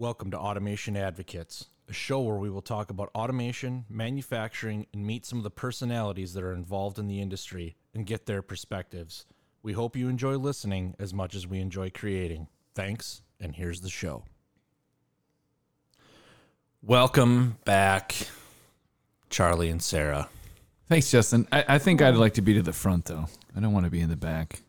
Welcome to Automation Advocates, a show where we will talk about automation, manufacturing, and meet some of the personalities that are involved in the industry and get their perspectives. We hope you enjoy listening as much as we enjoy creating. Thanks, and here's the show. Welcome back, Charlie and Sarah. Thanks, Justin. I, I think I'd like to be to the front, though. I don't want to be in the back.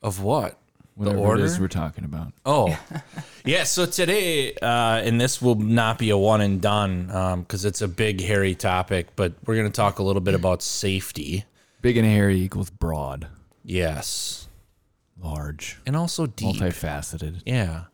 Of what? Whatever order? it is we're talking about. Oh, yeah. So today, uh, and this will not be a one and done because it's a big, hairy topic, but we're going to talk a little bit about safety. Big and hairy equals broad, Yes. large, And also deep. multifaceted. Yeah.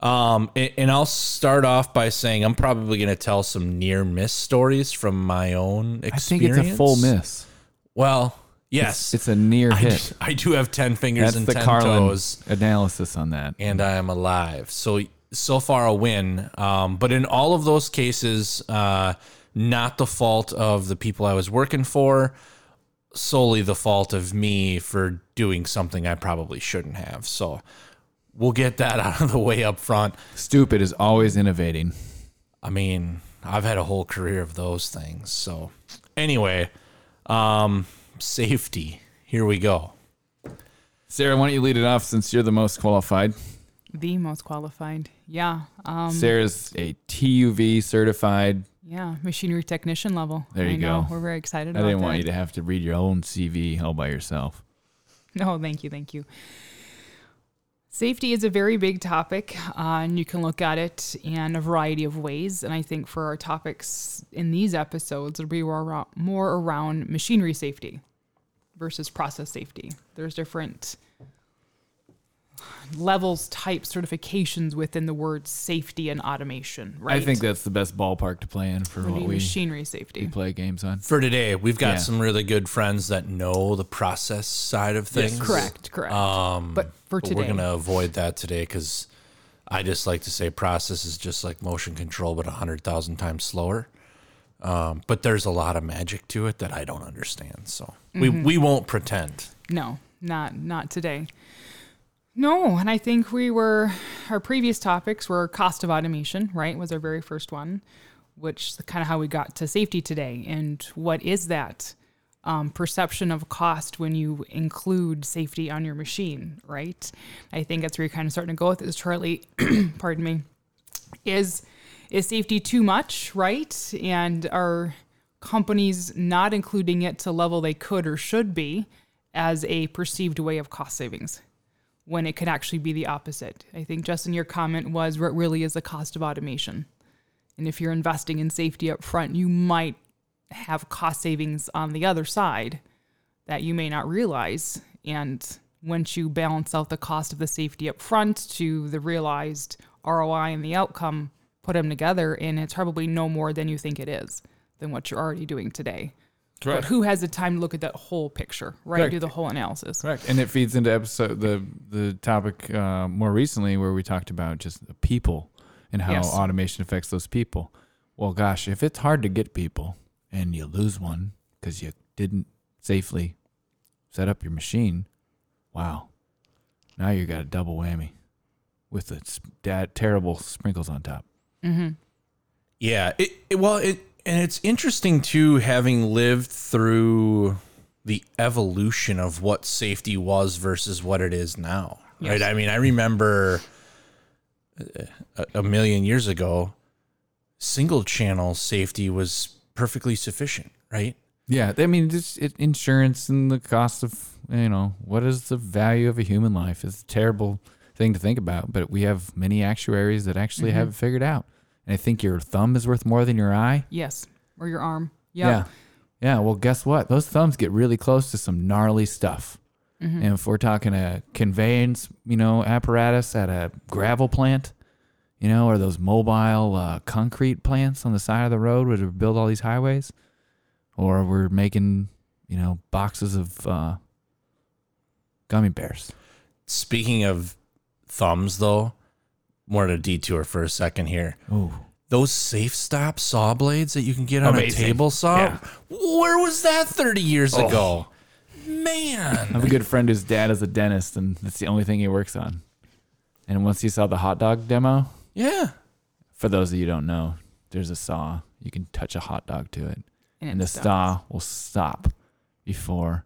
Um, and, and I'll start off by saying I'm probably going to tell some near miss stories from my own I think experience. it's a full miss. Well, yes. It's a near I, hit. I do have 10 fingers That's and the 10 Carlin toes. analysis on that. and I am alive. So so far a win. Um, but in all of those cases, uh, not the fault of the people I was working for, solely the fault of me for doing something I probably shouldn't have. So we'll get that out of the way up front. Stupid is always innovating. I mean, I've had a whole career of those things. So anyway, um, safety. Here we go. Sarah, why don't you lead it off since you're the most qualified? The most qualified. Yeah. Um, Sarah's a TUV certified. yeah. Machinery technician level. There you I know. go. We're very excited I about didn't that. want you to have to read your own CV all by yourself. No, thank you. Thank you. Safety is a very big topic, uh, and you can look at it in a variety of ways. And I think for our topics in these episodes, it'll be more around machinery safety versus process safety. There's different levels, types, certifications within the word safety and automation, right? I think that's the best ballpark to play in for what we, machinery we safety. play games on. For today, we've got Yeah. some really good friends that know the process side of things. Correct, correct. Um, but for but today, we're gonna avoid that today because I just like to say process is just like motion control, but a hundred thousand times slower. Um, but there's a lot of magic to it that I don't understand, so we Mm-hmm. we won't pretend. No, not not today. No, and I think we were our previous topics were cost of automation, right? Was our very first one, which is kind of how we got to safety today. And what is that um, perception of cost when you include safety on your machine, right? I think that's where you're kind of starting to go with this, Charlie. pardon me. Is is safety too much, right? And are companies not including it to level they could or should be as a perceived way of cost savings when it could actually be the opposite. I think Justin, your comment was what really is the cost of automation. And if you're investing in safety up front, you might have cost savings on the other side that you may not realize. And once you balance out the cost of the safety up front to the realized ROI and the outcome, put them together, and it's probably no more than you think it is than what you're already doing today. But who has the time to look at that whole picture, right? Correct. Do the whole analysis. Correct, and it feeds into episode the the topic uh, more recently where we talked about just the people and how Yes. automation affects those people. Well, gosh, if it's hard to get people and you lose one because you didn't safely set up your machine, wow, now you got a double whammy with the terrible sprinkles on top. Mm-hmm. Yeah, it, it well it and it's interesting too having lived through the evolution of what safety was versus what it is now. Right? I mean, I remember a, a million years ago single channel safety was perfectly sufficient, right? Yeah, I mean, just it, insurance and the cost of you know what is the value of a human life is terrible thing to think about. But we have many actuaries that actually have it figured out, and I think your thumb is worth more than your eye. Yes. Or your arm. Yeah, Yep. yeah. Well, guess what? Those thumbs get really close to some gnarly stuff. And if we're talking a conveyance, you know, apparatus at a gravel plant, you know, or those mobile uh, concrete plants on the side of the road where they build all these highways, or we're making, you know, boxes of uh, gummy bears. Speaking of thumbs though, more to detour for a second here. Oh, Those SawStop saw blades that you can get on Amazing. a table saw. Yeah. Where was that 30 years Oh. ago? Man. I have a good friend whose dad is a dentist, and that's the only thing he works on. And once he saw the hot dog demo, Yeah. for those of you who don't know, there's a saw. You can touch a hot dog to it, And, and, it the stops. saw will stop before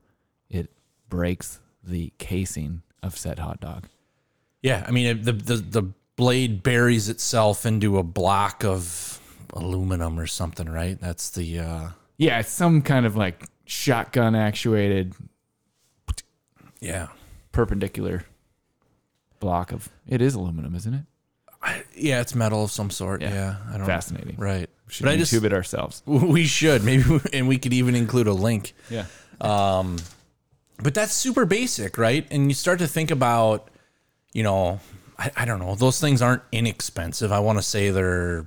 it breaks the casing of said hot dog. Yeah, I mean the the the blade buries itself into a block of aluminum or something, right? That's the uh Yeah, it's some kind of like shotgun actuated yeah. perpendicular block of. It is aluminum, isn't it? Yeah, it's metal of some sort. Yeah. Yeah, I don't Fascinating. Right. Should But I just it ourselves. we should maybe and we could even include a link. Yeah. Um, But that's super basic, right? And you start to think about, you know, I, I don't know, those things aren't inexpensive. I want to say they're a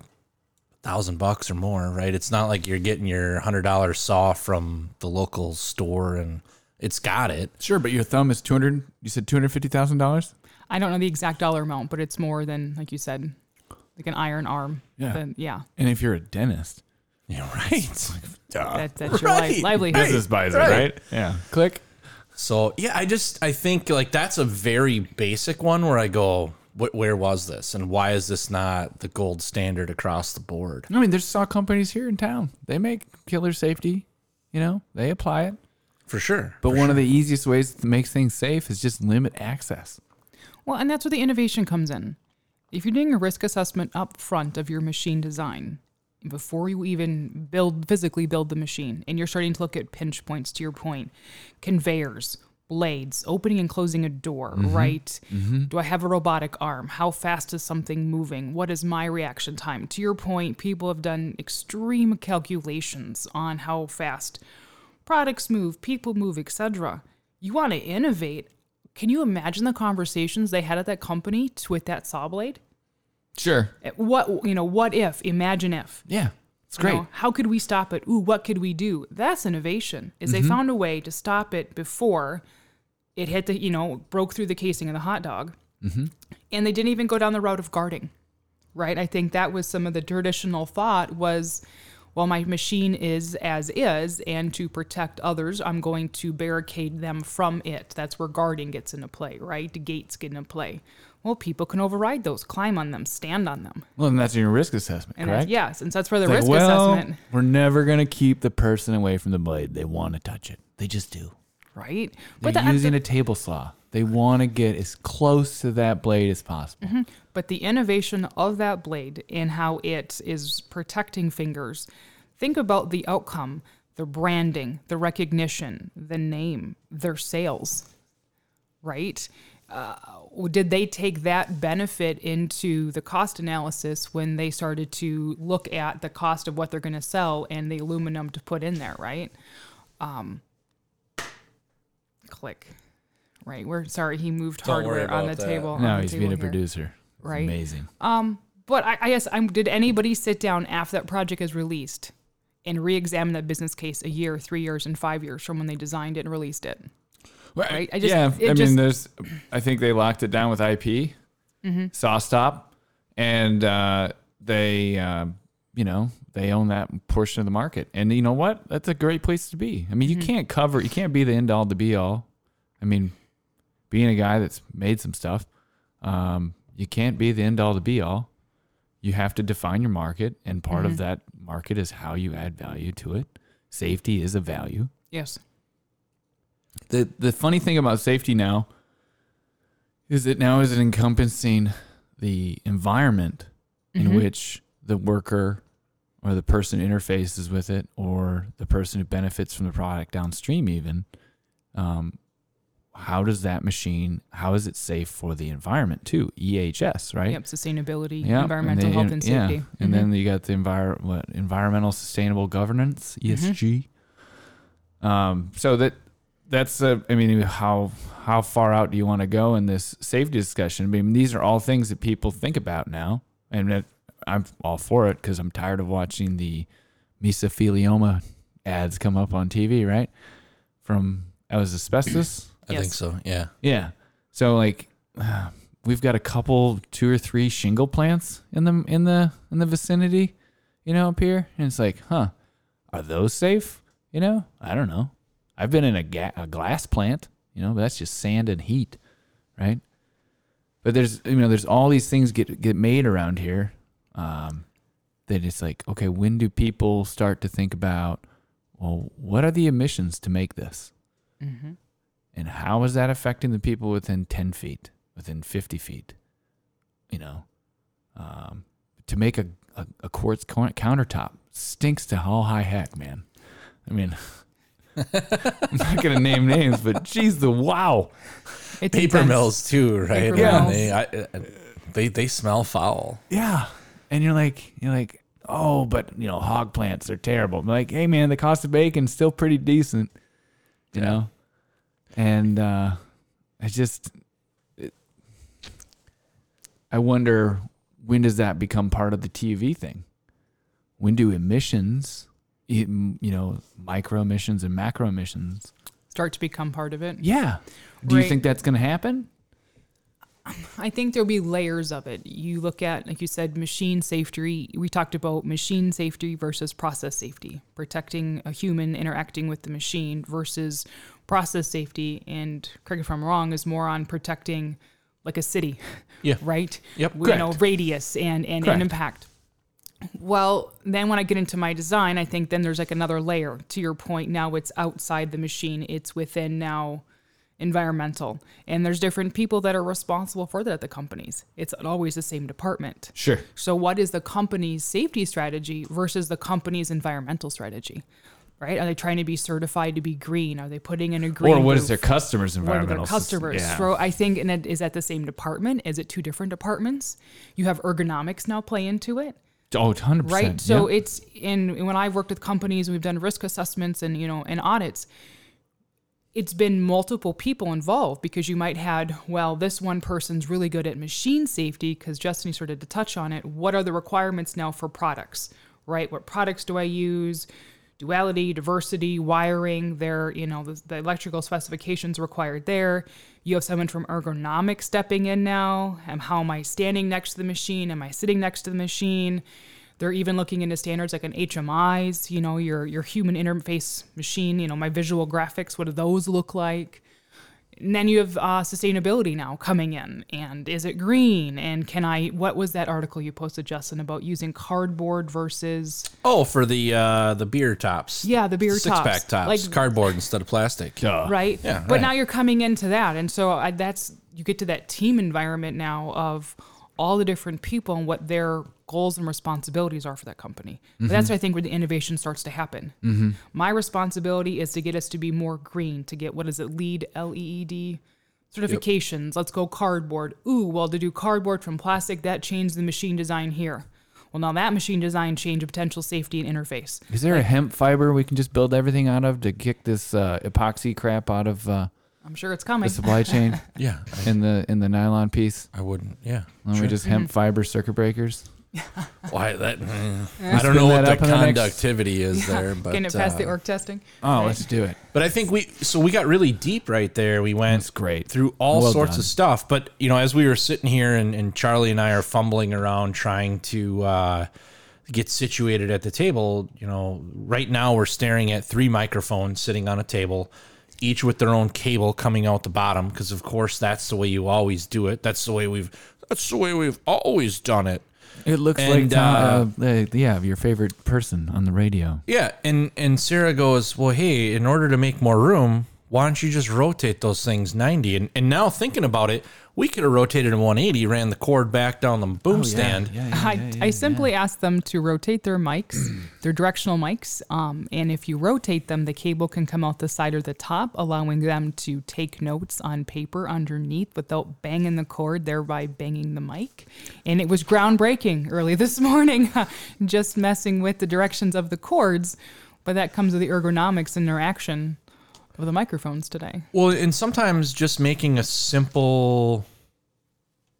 thousand bucks or more, right? It's not like you're getting your hundred dollar saw from the local store and it's got it. Sure, but your thumb is two hundred. You said two hundred fifty thousand dollars. I don't know the exact dollar amount, but it's more than, like you said, like an iron arm. Yeah. Then, yeah. And if you're a dentist, Yeah, right. That, that's your Right. li- livelihood. business buys it, right. right? Yeah. Click. So yeah, I just I think like that's a very basic one where I go, wh- where was this, and why is this not the gold standard across the board? I mean, there's saw companies here in town. They make killer safety. You know, they apply it. For sure. But one of the easiest ways to make things safe is just limit access. Well, and that's where the innovation comes in. If you're doing a risk assessment up front of your machine design, before you even build physically build the machine, and you're starting to look at pinch points to your point, conveyors, blades, opening and closing a door, mm-hmm. right? Mm-hmm. Do I have a robotic arm? How fast is something moving? What is my reaction time? To your point, people have done extreme calculations on how fast products move, people move, etc. You want to innovate. Can you imagine the conversations they had at that company with that saw blade? Sure. Eh, What you know? What if? Imagine if. Yeah. It's You great. know, how could we stop it? Ooh, what could we do? That's innovation. Is Mm-hmm. they found a way to stop it before it hit the you know broke through the casing of the hot dog, Mm-hmm. and they didn't even go down the route of guarding. Right. I think that was some of the traditional thought was. Well, my machine is as is, and to protect others, I'm going to barricade them from it. That's where guarding gets into play, right? The gates get into play. Well, people can override those, climb on them, stand on them. Well, and that's in your risk assessment, And correct? yes, and that's where the It's like, risk well, assessment. we're never going to keep the person away from the blade. They want to touch it. They just do. right? They're But the, using a table saw. They want to get as close to that blade as possible. but the innovation of that blade and how it is protecting fingers. Think about the outcome, the branding, the recognition, the name, their sales, right? Uh, did they take that benefit into the cost analysis when they started to look at the cost of what they're going to sell and the aluminum to put in there, right? Um, click. Right. We're sorry he moved Don't hardware on the that. table. on No, the he's table being a here. producer. It's Right. Amazing. Um, But I, I guess I'm, did anybody sit down after that project is released and re-examine that business case a year, three years, and five years from when they designed it and released it? Right? I just- yeah, I just- mean, there's. I think they locked it down with IP, Mm-hmm. SawStop, and uh, they, uh, you know, they own that portion of the market. And you know what? That's a great place to be. I mean, Mm-hmm. you can't cover. You can't be the end all, the be all. I mean, being a guy that's made some stuff, um, you can't be the end all, the be all. You have to define your market, and part Mm-hmm. of that market is how you add value to it. Safety is a value. Yes. The the funny thing about safety now is that now is it encompassing the environment in which the worker or the person interfaces with it or the person who benefits from the product downstream even um, how does that machine how is it safe for the environment too ehs right Yep. Sustainability, Yeah, environmental they- health, and yeah, safety. And Mhm. then you got the envir- what, environmental sustainable governance ESG. Um, so that that's uh, I mean how how far out do you want to go in this safety discussion? I mean these are all things that people think about now, and that I'm all for it because I'm tired of watching the mesothelioma ads come up on TV. Right from that was asbestos. I think so. Yeah. Yeah. So like we've got a couple two or three shingle plants in the in the in the vicinity, you know, up here. And it's like, huh, are those safe? You know? I don't know. I've been in a, ga- a glass plant, you know, but that's just sand and heat, right? But there's you know, there's all these things get get made around here. um, that it's like, okay, when do people start to think about, well, what are the emissions to make this? Mm-hmm. And how is that affecting the people within 10 feet, within 50 feet? You know, um, to make a, a, a quartz countertop stinks to all high heck, man. I mean, I'm not going to name names, but geez, the wow. It's Paper intense. mills too, right? Paper I mean, mills. They, I, uh, they they smell foul. Yeah. And you're like, you're like, oh, but you know, hog plants are terrible. I'm like, hey man, the cost of bacon's still pretty decent, you know? And uh I just it, I wonder when does that become part of the TV thing? When do emissions, you know, micro emissions and macro emissions? Start to become part of it. Yeah. Do you think that's going to happen? I think there'll be layers of it. You look at, like you said, machine safety. We talked about machine safety versus process safety, protecting a human interacting with the machine versus process safety. And correct me if I'm wrong, is more on protecting like a city, Yeah. right? Yep. You know, radius and, and, Correct. and impact. Well, then when I get into my design, I think then there's like another layer. To your point, now it's outside the machine, it's within now environmental. And there's different people that are responsible for that at the companies. It's always the same department. Sure. So, what is the company's safety strategy versus the company's environmental strategy? Right? Are they trying to be certified to be green? Are they putting in a green? Or what is roof? their customers' environmental? what are their customers? Yeah. So I think, and it, is that the same department? Is it two different departments? You have ergonomics now play into it Oh, 100%. right so yeah. it's in when i've worked with companies we've done risk assessments and you know and audits it's been multiple people involved because you might had well this one person's really good at machine safety because justin started to touch on it what are the requirements now for products right what products do i use duality diversity wiring there you know the, the electrical specifications required there you have someone from ergonomics stepping in now. And how am i standing next to the machine? Am i sitting next to the machine? They're even looking into standards like an HMIs, you know, your your human interface machine, you know, my visual graphics, what do those look like? And then you have uh, sustainability now coming in, and is it green? And can I? What was that article you posted, Justin, about using cardboard versus? Oh, for the uh, the beer tops. Yeah, the beer six tops. pack tops, Like- cardboard instead of plastic. right? Yeah, But right. now you're coming into that, and so I, that's you get to that team environment now of all the different people and what their goals and responsibilities are for that company. But that's I think where the innovation starts to happen. My responsibility is to get us to be more green, to get what is it, LEED, L E E D certifications. Let's go cardboard. Ooh, well, to do cardboard from plastic, that changed the machine design here. Well, now that machine design changed potential safety and interface. Is there a hemp fiber we can just build everything out of to kick this uh, epoxy crap out of uh, I'm sure it's coming. the supply chain Yeah, I, in the in the nylon piece? I wouldn't. Yeah. Why don't we Sure. just Mm-hmm. hemp fiber circuit breakers? Why that? eh, I don't know what that the up in the next- conductivity is there, but Getting it past the uh, org testing. Oh, let's do it. But I think we so we got really deep right there. We went That's great. through all Well sorts done. of stuff. But you know, as we were sitting here and, and Charlie and I are fumbling around trying to uh, get situated at the table, you know, right now we're staring at three microphones sitting on a table, each with their own cable coming out the bottom. Because of course that's the way you always do it. That's the way we've that's the way we've always done it. It looks And, like Tom, uh, uh, yeah, your favorite person on the radio. Yeah, and and Sarah goes, "Well, hey, in order to make more room, why don't you just rotate those things 90?" And and now thinking about it, we could have rotated them 180, ran the cord back down the boom stand. Oh, Yeah, I, I simply asked them to rotate their mics, their directional mics, um, and if you rotate them, the cable can come out the side or the top, allowing them to take notes on paper underneath without banging the cord, thereby banging the mic. And it was groundbreaking early this morning, just messing with the directions of the cords, but that comes with the ergonomics interaction of the microphones today. Well, and sometimes just making a simple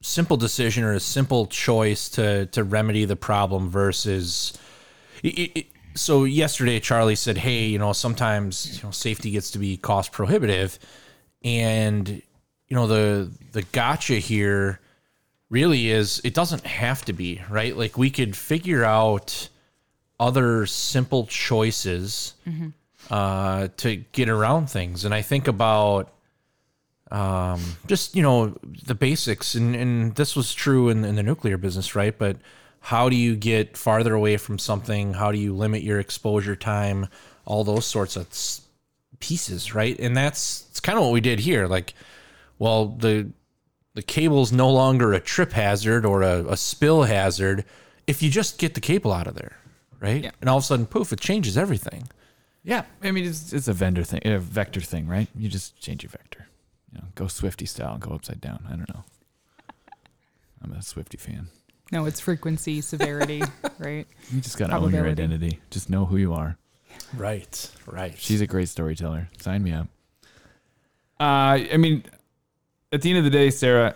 simple decision or a simple choice to to remedy the problem versus it, it, so yesterday Charlie said, "Hey, you know, sometimes you know safety gets to be cost prohibitive." And you know, the the gotcha here really is it doesn't have to be, right? Like we could figure out other simple choices mm-hmm. Uh, to get around things. And I think about um, just you know the basics, and, and this was true in, in the nuclear business, right? But how do you get farther away from something? How do you limit your exposure time? All those sorts of pieces, right? And that's it's kind of what we did here. Like, well, the the cable's no longer a trip hazard or a, a spill hazard if you just get the cable out of there, right? Yeah. And all of a sudden, poof, it changes everything. Yeah, I mean it's it's a vendor thing, a vector thing, right? You just change your vector. You know, go Swifty style, go upside down. I don't know. I'm a Swifty fan. No, it's frequency, severity, right? You just gotta own your identity. Just know who you are. Right, right. She's a great storyteller. Sign me up. Uh, I mean, at the end of the day, Sarah,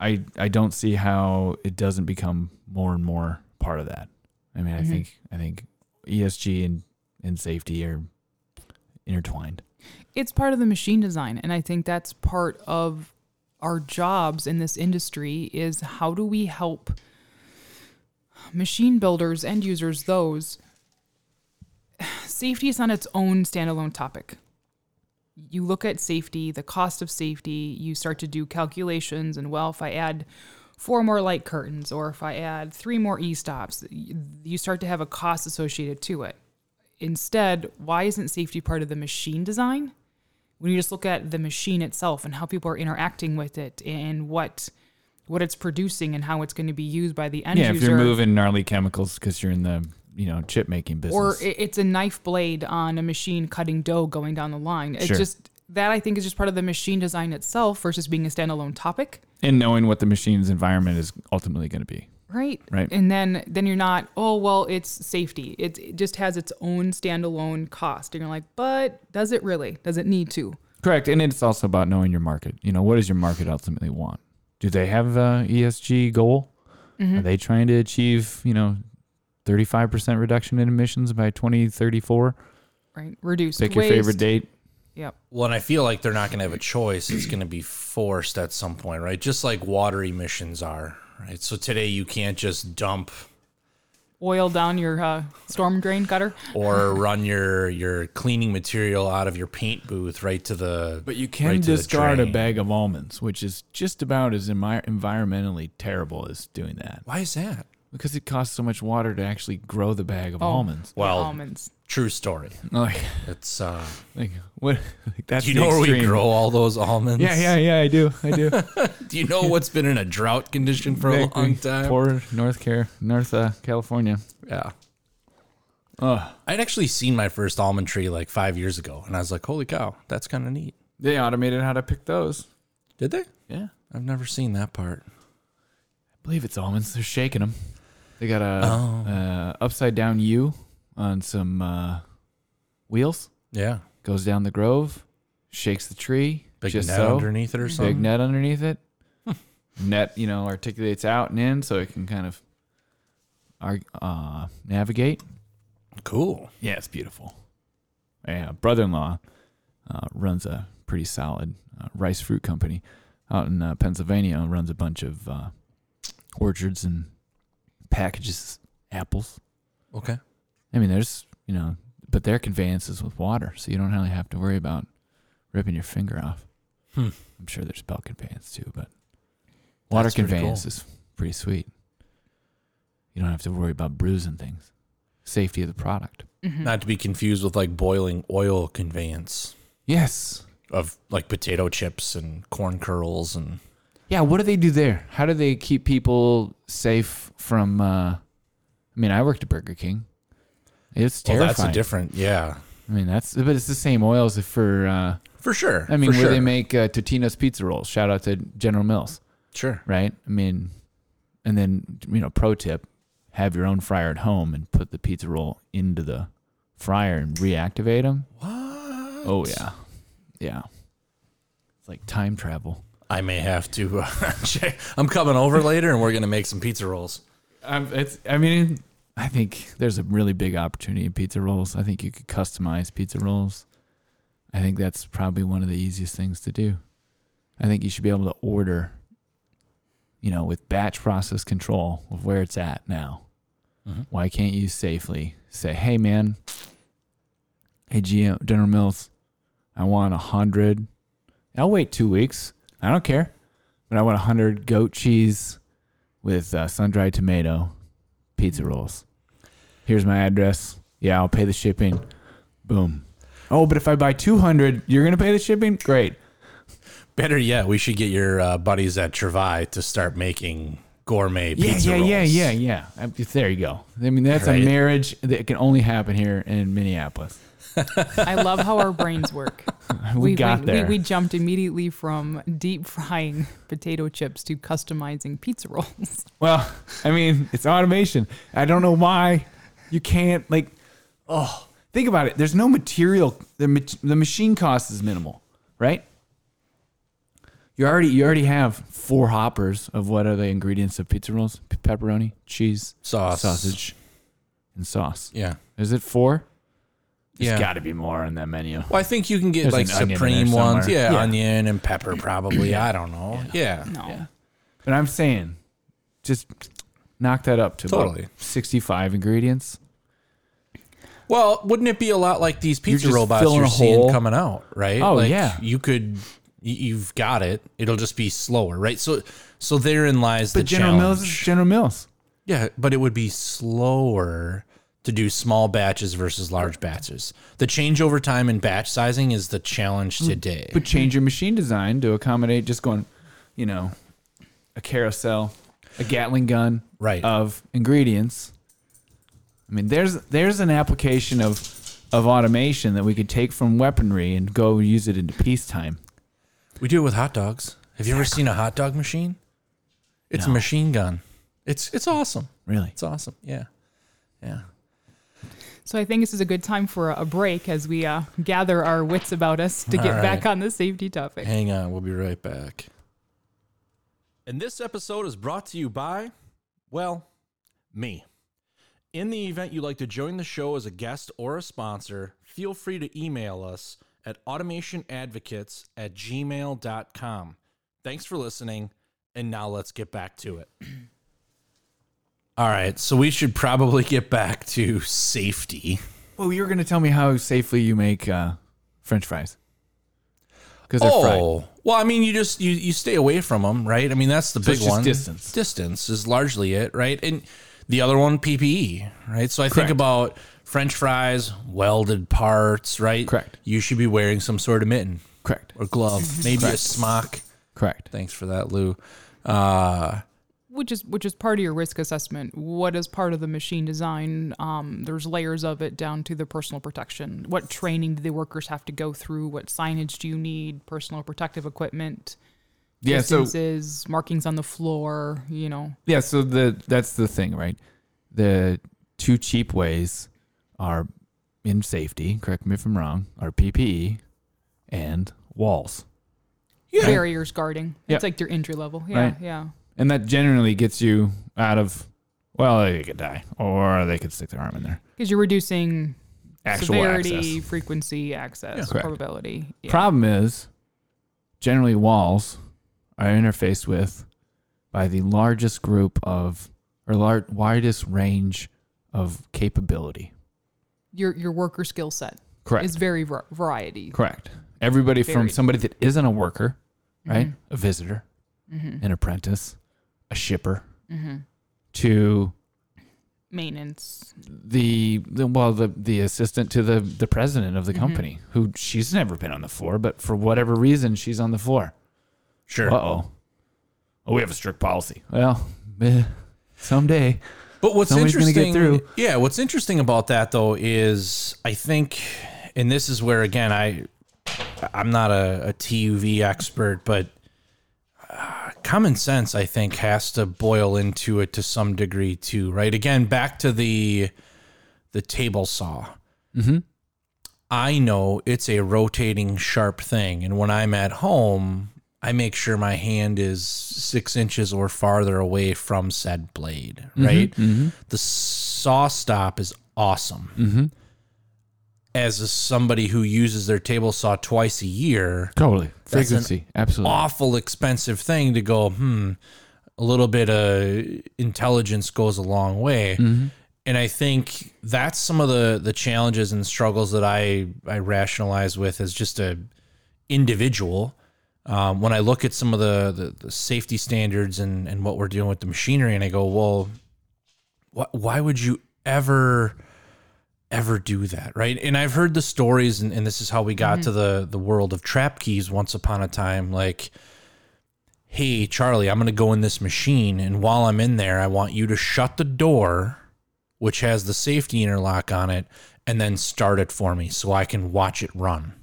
I I don't see how it doesn't become more and more part of that. I mean, I Mhm. think I think ESG and and safety are intertwined. it's part of the machine design and i think that's part of our jobs in this industry is how do we help machine builders end users those. Safety is on its own standalone topic. You look at safety the cost of safety you start to do calculations and well if i add four more light curtains or if i add three more e-stops you start to have a cost associated to it instead why isn't safety part of the machine design when you just look at the machine itself and how people are interacting with it and what what it's producing and how it's going to be used by the end yeah, user if you're moving gnarly chemicals because you're in the you know chip making business. or it's a knife blade on a machine cutting dough going down the line it's Sure. just that i think is just part of the machine design itself versus being a standalone topic and knowing what the machine's environment is ultimately going to be. Right Right. and then then you're not oh well it's safety it, it just has its own standalone cost and you're like but does it really does it need to Correct, and it's also about knowing your market. You know, what does your market ultimately want? Do they have a ESG goal? Mm-hmm. Are they trying to achieve, you know, 35% reduction in emissions by 2034? right reduce Pick your favorite date. yep Well, and I feel like they're not going to have a choice. It's going to be forced at some point, right? Just like water emissions are, right? So today you can't just dump oil down your uh, storm drain gutter. or run your your cleaning material out of your paint booth right to the. But you can right to the discard a bag of almonds, which is just about as envi- environmentally terrible as doing that Why is that? Because it costs so much water to actually grow the bag of almonds. Well, almonds. true story. Like, It's uh, like what? Like that's do you the know where we extreme. grow all those almonds? Yeah, yeah, yeah. I do. I do. Do you know what's been in a drought condition for a long time? Poor North Car, North uh, California. yeah. Oh, I'd actually seen my first almond tree like five years ago, and I was like, "Holy cow, that's kind of neat." they automated how to pick those. Did they? Yeah, I've never seen that part. I believe it's almonds. They're shaking them. They got a Oh. uh, upside down U on some uh, wheels. Yeah, Goes down the grove, shakes the tree, big just net so. underneath it or something. Big net underneath it. net, you know, articulates out and in, so it can kind of uh, navigate. Cool. Yeah, it's beautiful. Yeah, brother-in-law uh, runs a pretty solid uh, rice fruit company out in uh, Pennsylvania. Runs a bunch of uh, orchards and packages apples. Okay. I mean, there's you know, but their conveyance is with water, so you don't really have to worry about ripping your finger off. Hmm. I'm sure there's belt conveyance too, but water That's pretty conveyance cool. is pretty sweet. You don't have to worry about bruising things. Safety of the product. Not to be confused with like boiling oil conveyance Yes. of like potato chips and corn curls and Yeah, what do they do there? How do they keep people safe from uh I mean, I worked at Burger King. It's well, terrifying. that's a different. Yeah, I mean, that's but it's the same oils for uh for sure. I mean, where sure. they make uh, Totino's pizza rolls. Shout out to General Mills, sure. right? I mean, and then you know, pro tip: have your own fryer at home and put the pizza roll into the fryer and reactivate them. What? Oh yeah, yeah. It's like time travel. I may have to uh, check. I'm coming over later, and we're gonna make some pizza rolls. Um, it's. I mean, I think there's a really big opportunity in pizza rolls. I think you could customize pizza rolls. I think that's probably one of the easiest things to do. I think you should be able to order, you know, with batch process control of where it's at now. Mhm. Why can't you safely say, "Hey, man, hey, GM, General Mills, I want a hundred. I'll wait two weeks. I don't care, but I want a hundred goat cheese with uh, sun dried tomato, pizza rolls. Here's my address. Yeah, I'll pay the shipping. Boom. Oh, but if I buy 200, you're going to pay the shipping? Great. Better yet, we should get your uh, buddies at Travail to start making gourmet Yeah, pizza yeah, rolls. yeah, yeah, yeah. Uh, There you go. I mean, that's Right. a marriage that can only happen here in Minneapolis. I love how our brains work. We, got we, there. We, we jumped immediately from deep frying potato chips to customizing pizza rolls. Well, I mean, it's automation. I don't know why you can't like. Oh, think about it. There's no material. The the machine cost is minimal, right? You already you already have four hoppers of what are the ingredients of pizza rolls? P- pepperoni, cheese, Sauce. sausage, and sauce. Yeah. Is it four? There's Yeah. got to be more on that menu. Well, I think you can get There's like an onion in supreme ones. Yeah, Yeah. onion and pepper probably. I don't know. Yeah. No. But I'm saying, just knock that up to about Totally. 65 ingredients. Well, wouldn't it be a lot like these pizza just robots you're a seeing hole. coming out, right? Oh, like yeah. You could, you've got it. It'll just be slower, right? So, so therein lies But the General challenge. Mills General Mills. Yeah, but it would be slower to do small batches versus large batches. The changeover time in batch sizing is the challenge mm. today. But change your machine design to accommodate just going, you know, a carousel, a Gatling gun Right. of ingredients. I mean, there's there's an application of of automation that we could take from weaponry and go use it into peacetime. We do it with hot dogs. Have you ever seen a hot dog machine? It's a machine gun. It's it's awesome. Really? It's awesome. Yeah. Yeah. So I think this is a good time for a break as we uh, gather our wits about us to get All back on the safety topic. Hang on, we'll be right back. And this episode is brought to you by, well, me. In the event you'd like to join the show as a guest or a sponsor, feel free to email us at automationadvocates at gmail.com. Thanks for listening, and now let's get back to it. All right, so we should probably get back to safety. Well, you were going to tell me how safely you make uh, French fries because they're fried. Oh, well, I mean, you just you you stay away from them, right? I mean, that's the So big one. distance. Distance is largely it, right? And the other one, PPE, right? So I think about French fries, welded parts, right? Correct. You should be wearing some sort of mitten Correct. or glove, maybe a smock. Correct. Thanks for that, Lou. Uh, which is which is part of your risk assessment. What is part of the machine design? Um, there's layers of it down to the personal protection. What training do the workers have to go through? What signage do you need? Personal protective equipment, Yeah. So distances, markings on the floor. You know, yeah. So the that's the thing, right? The two cheap ways are in safety. Correct me if I'm wrong. Are PPE and walls, Yeah. barriers guarding. It's like your entry level. Yeah, Right. yeah. And that generally gets you out of. Well, they could die, or they could stick their arm in there. Because you're reducing Actual severity, access. frequency, access, Correct. probability. Yeah. Problem is, generally walls are interfaced with by the largest group of or lar- widest range of capability. your your worker skill set Correct. is very var- variety. Correct. Everybody from somebody that isn't a worker, right? Mm-hmm. A visitor, an apprentice, a shipper, Mm-hmm. to Maintenance. the, the well the the assistant to the the president of the Mm-hmm. company who she's never been on the floor, but for whatever reason she's on the floor. sure. Uh oh. Oh, we have a strict policy. Well, eh, someday. But what's interesting, get through. yeah, what's interesting about that though is I think, and this is where again I, I'm not a, a TUV expert, but uh, common sense I think has to boil into it to some degree too, right? Again, back to the, the table saw. Mm-hmm. I know it's a rotating sharp thing, and when I'm at home, I make sure my hand is six inches or farther away from said blade, right? Mm-hmm. The SawStop is awesome. Mm-hmm. As a, somebody who uses their table saw twice a year, Totally. Frequency. Absolutely. awful expensive thing to go, hmm, a little bit of intelligence goes a long way. And I think that's some of the the challenges and struggles that I I rationalize with as just a individual. Um, when I look at some of the, the, the safety standards and, and what we're doing with the machinery, and I go, well, wh- why would you ever ever do that right? And i've heard the stories and, and this is how we got to the the world of trap keys once upon a time like hey charlie i'm going to go in this machine and while i'm in there i want you to shut the door which has the safety interlock on it and then start it for me so i can watch it run.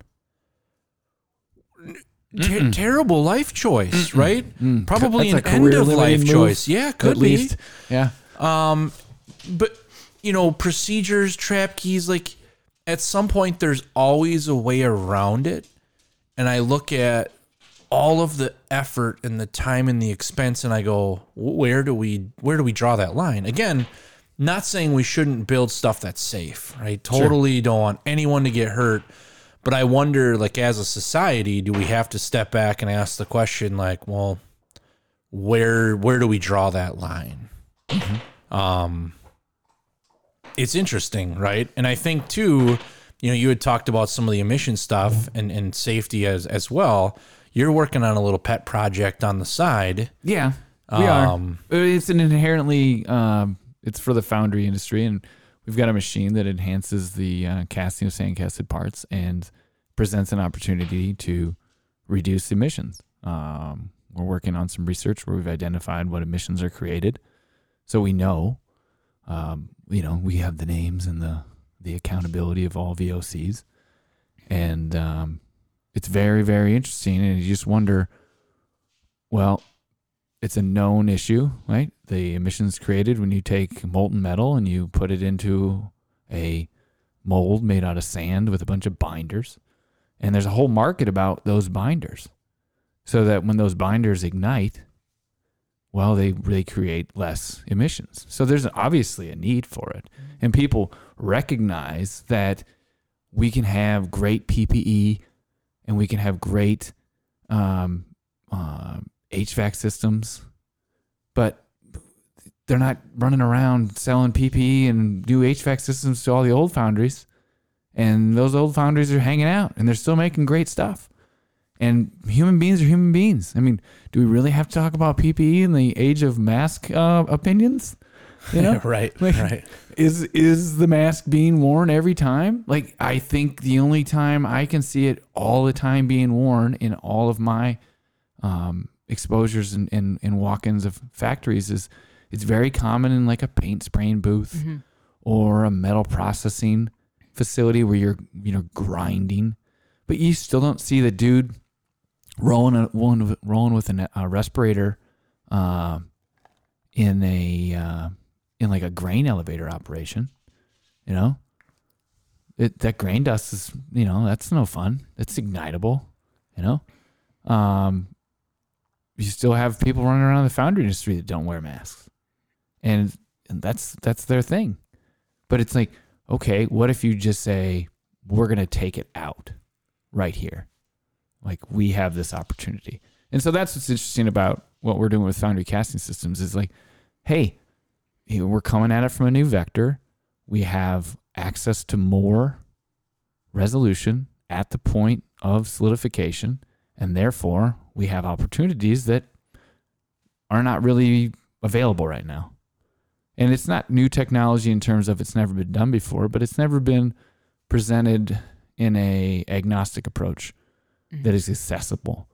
Ter- terrible life choice right? Probably That's an end of life choice. Yeah could At be. least, yeah. um, but you know, procedures, trap keys, like at some point there's always a way around it. And I look at all of the effort and the time and the expense and I go, where do we where do we draw that line? Again, not saying we shouldn't build stuff that's safe, right? Totally don't want anyone to get hurt. But I wonder, like, as a society, do we have to step back and ask the question, like, well, where where do we draw that line? Um, it's interesting, right? And I think too, you know, you had talked about some of the emission stuff and, and safety as as well. You're working on a little pet project on the side. Yeah, we Um, are. It's an inherently, um, it's for the foundry industry, and we've got a machine that enhances the uh, casting of sand casted parts and presents an opportunity to reduce emissions. Um, we're working on some research where we've identified what emissions are created, so we know. Um, you know, we have the names and the the accountability of all VOCs, and um, it's very very interesting. And you just wonder, well, it's a known issue, right? The emissions created when you take molten metal and you put it into a mold made out of sand with a bunch of binders. And there's a whole market about those binders. So that when those binders ignite, well, they really create less emissions. So there's obviously a need for it. And people recognize that we can have great PPE and we can have great um, uh, HVAC systems, but they're not running around selling PPE and new HVAC systems to all the old foundries. And those old foundries are hanging out and they're still making great stuff. And human beings are human beings. I mean, do we really have to talk about PPE in the age of mask uh, opinions? You know, right, Like- right. is is the mask being worn every time? Like I think the only time I can see it all the time being worn in all of my um, exposures and, and, and walk-ins of factories is it's very common in like a paint spraying booth or a metal processing facility where you're you know grinding, but you still don't see the dude rolling rolling, rolling with an- a respirator uh, in a uh, in like a grain elevator operation. You know, it that grain dust is you know that's no fun. It's ignitable. You know, um, you still have people running around the foundry industry that don't wear masks, and and that's that's their thing. But it's like, okay, what if you just say we're gonna take it out right here, like we have this opportunity, and so that's what's interesting about what we're doing with foundry casting systems is like, hey, we're coming at it from a new vector. We have access to more resolution at the point of solidification, and therefore we have opportunities that are not really available right now. And it's not new technology in terms of it's never been done before, but it's never been presented in a agnostic approach that is accessible.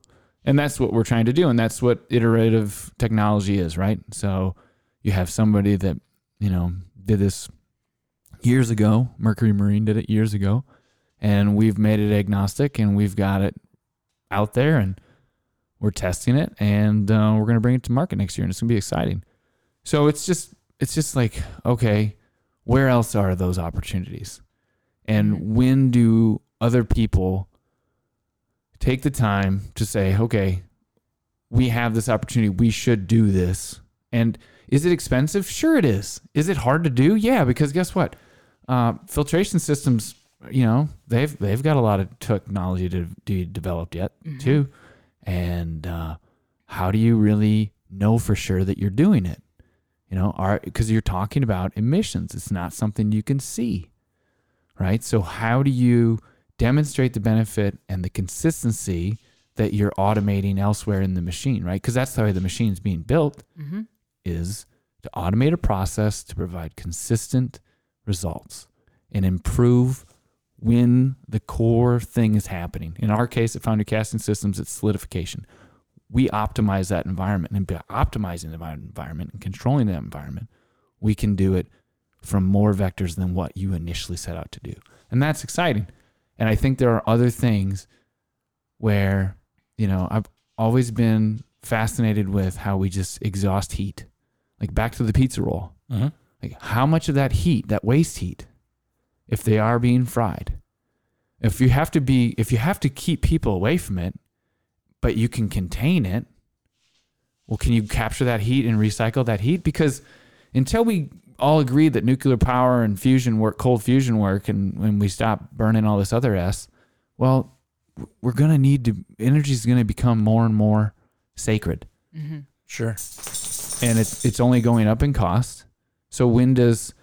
And that's what we're trying to do. And that's what iterative technology is, right? So you have somebody that, you know, did this years ago. Mercury Marine did it years ago. And we've made it agnostic and we've got it out there and we're testing it and uh, we're going to bring it to market next year and it's going to be exciting. So it's just, it's just like, okay, where else are those opportunities? And when do other people take the time to say, okay, we have this opportunity. We should do this. And is it expensive? Sure, it is. Is it hard to do? Yeah, because guess what? Uh, filtration systems, you know, they've they've got a lot of technology to be developed yet too. And uh, how do you really know for sure that you're doing it? You know, are because you're talking about emissions. It's not something you can see, right? So how do you demonstrate the benefit and the consistency that you're automating elsewhere in the machine, right? Because that's the way the machine's being built mm-hmm. is to automate a process to provide consistent results and improve when the core thing is happening. In our case at Foundry Casting Systems, it's solidification. We optimize that environment, and by optimizing the environment and controlling that environment, we can do it from more vectors than what you initially set out to do. And that's exciting. And I think there are other things where, you know, I've always been fascinated with how we just exhaust heat. Like back to the pizza roll. Mm-hmm. Like how much of that heat, that waste heat, if they are being fried, if you have to be, if you have to keep people away from it, but you can contain it, well, can you capture that heat and recycle that heat? Because until we all agree that nuclear power and fusion work, cold fusion work, and when we stop burning all this other s, well, we're gonna need to. Energy is gonna become more and more sacred, Sure. and it's it's only going up in cost. So when does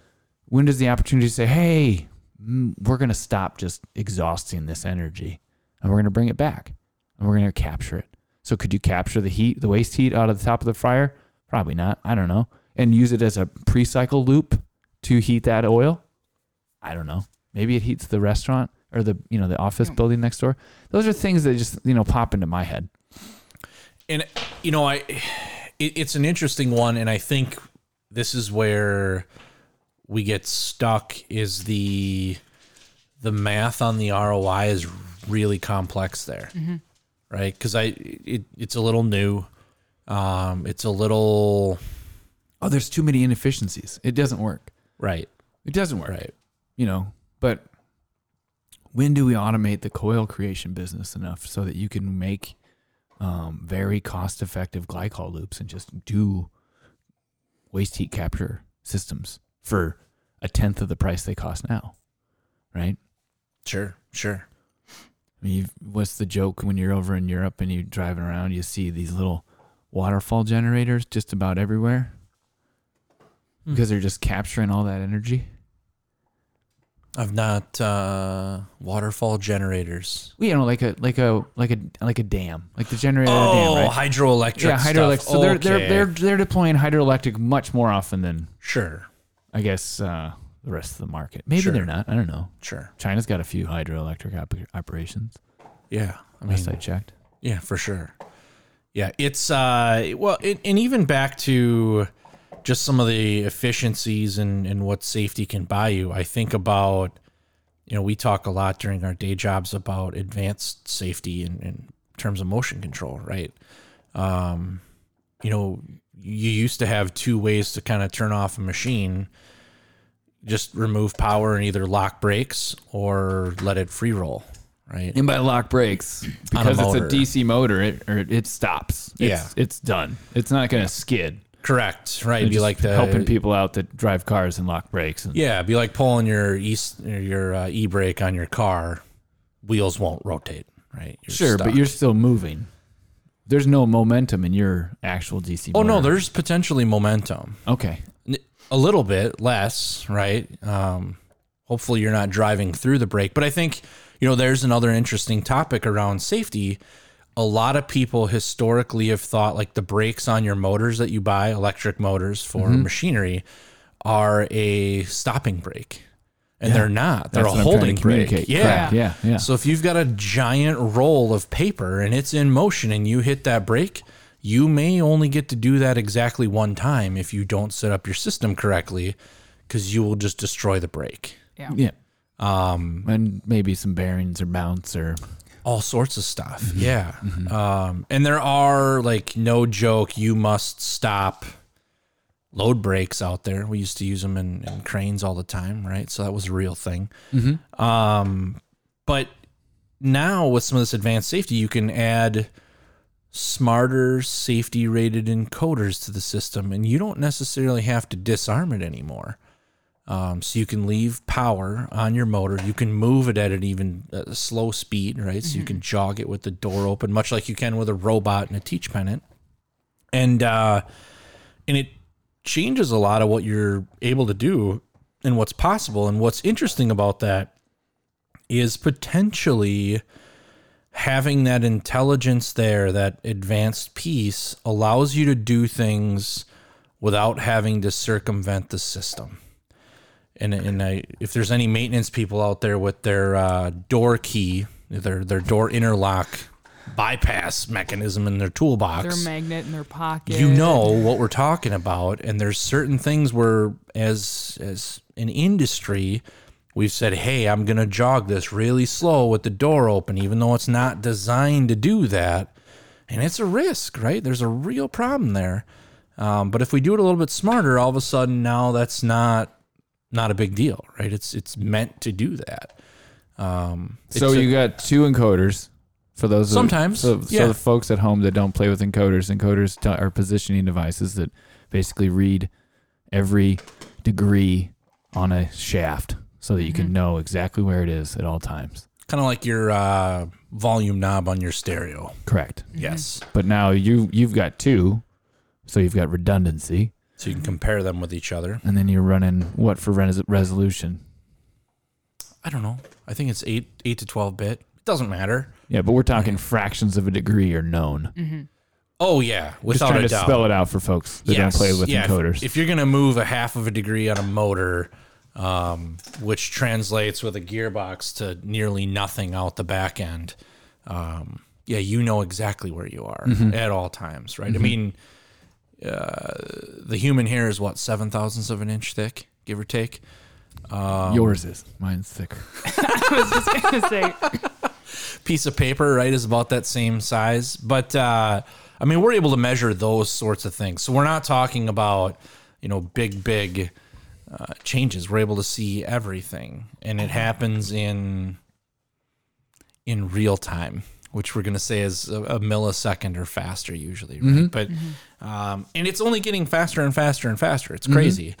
when does the opportunity say, hey, mm, we're gonna stop just exhausting this energy, and we're gonna bring it back, and we're gonna capture it. So could you capture the heat, the waste heat out of the top of the fryer? Probably not. I don't know. And use it as a pre-cycle loop to heat that oil? I don't know. Maybe it heats the restaurant or the you know the office building next door. Those are things that just you know pop into my head. and you know i it, it's an interesting one and i think this is where we get stuck is the the math on the roi is really complex there right because i it, it's a little new um it's a little Oh, there's too many inefficiencies. It doesn't work. right It doesn't work. right You know, but when do we automate the coil creation business enough so that you can make um, very cost effective glycol loops and just do waste heat capture systems for a tenth of the price they cost now? Right? sure sure I mean, what's the joke when you're over in Europe and you're driving around, you see these little waterfall generators just about everywhere because they're just capturing all that energy? i've not uh waterfall generators You know, like a like a like a like a dam, like the generator oh dam, right? hydroelectric yeah, hydroelectric. stuff. So they're they're they're they're deploying hydroelectric much more often than sure I guess uh, the rest of the market. Maybe Sure. they're not. I don't know. sure China's got a few hydroelectric op- operations. yeah i mean Last I checked. Yeah, for sure. Yeah, it's uh well, it, and even back to just some of the efficiencies and and what safety can buy you. I think about you know we talk a lot during our day jobs about advanced safety in, in terms of motion control, right? Um, you know, you used to have two ways to kind of turn off a machine. Just remove power and either lock brakes or let it free roll, right? And by lock brakes, On a because it's a. DC motor, it or it stops. It's, Yeah. it's done. It's not going to skid. Correct, right? It'd Be like the helping people out that drive cars and lock brakes. And, Yeah, it'd be like pulling your e your uh, e brake on your car. Wheels won't rotate, right? You're sure, stuck. but you're still moving. There's no momentum in your actual DC. Oh no, there's potentially momentum. okay. A little bit less, right? Um, hopefully you're not driving through the brake. But I think you know there's another interesting topic around safety. A lot of people historically have thought like the brakes on your motors that you buy, electric motors for Mm-hmm. machinery, are a stopping brake. And they're not. They're That's a what I'm trying holding brake. Yeah. Yeah. Yeah. So if you've got a giant roll of paper and it's in motion and you hit that brake, you may only get to do that exactly one time if you don't set up your system correctly because you will just destroy the brake. Yeah. Yeah. Um, and maybe some bearings or mounts or All sorts of stuff. Yeah. Um, and there are like no joke, you must stop load brakes out there. We used to use them in, in cranes all the time, right? So that was a real thing. Um, but now with some of this advanced safety, you can add smarter safety rated encoders to the system, and you don't necessarily have to disarm it anymore. Um, so you can leave power on your motor. You can move it at an even uh, slow speed, right? So you can jog it with the door open, much like you can with a robot and a teach pendant. And uh, and it changes a lot of what you're able to do and what's possible. And what's interesting about that is potentially having that intelligence there, that advanced piece allows you to do things without having to circumvent the system. And, and I, if there's any maintenance people out there with their uh, door key, their their door interlock bypass mechanism in their toolbox, Their magnet in their pocket. you know what we're talking about. And there's certain things where as as an industry we've said hey i'm going to jog this really slow with the door open even though it's not designed to do that. And it's a risk right? There's a real problem there. Um, but if we do it a little bit smarter all of a sudden now that's not not a big deal right it's it's meant to do that um, So it's a- you got two encoders for those. Sometimes, so, yeah. so the folks at home that don't play with encoders, encoders t- are positioning devices that basically read every degree on a shaft, so that you Mm-hmm. can know exactly where it is at all times. kind of like your uh, volume knob on your stereo Correct. yes But now you you've got two, so you've got redundancy, so you can compare them with each other and then you're running what for res- resolution? I don't know. I think it's eight eight to twelve bit. It doesn't matter. Yeah, but we're talking fractions of a degree are known. Oh yeah, Just without trying a to doubt. spell it out for folks that Yes. don't play with Yeah, if- encoders. If, you're gonna move a half of a degree on a motor, um, which translates with a gearbox to nearly nothing out the back end, um, yeah, you know exactly where you are Mm-hmm. at all times, right? I mean, uh, the human hair is what seven thousandths of an inch thick, give or take. Um, Yours is. Mine's thicker. I was just gonna say. piece of paper, right, is about that same size. But uh, I mean, we're able to measure those sorts of things. So we're not talking about, you know, big, big uh, changes. We're able to see everything, and it happens in in real time, which we're going to say is a, a millisecond or faster usually, right? But um, and it's only getting faster and faster and faster. It's crazy,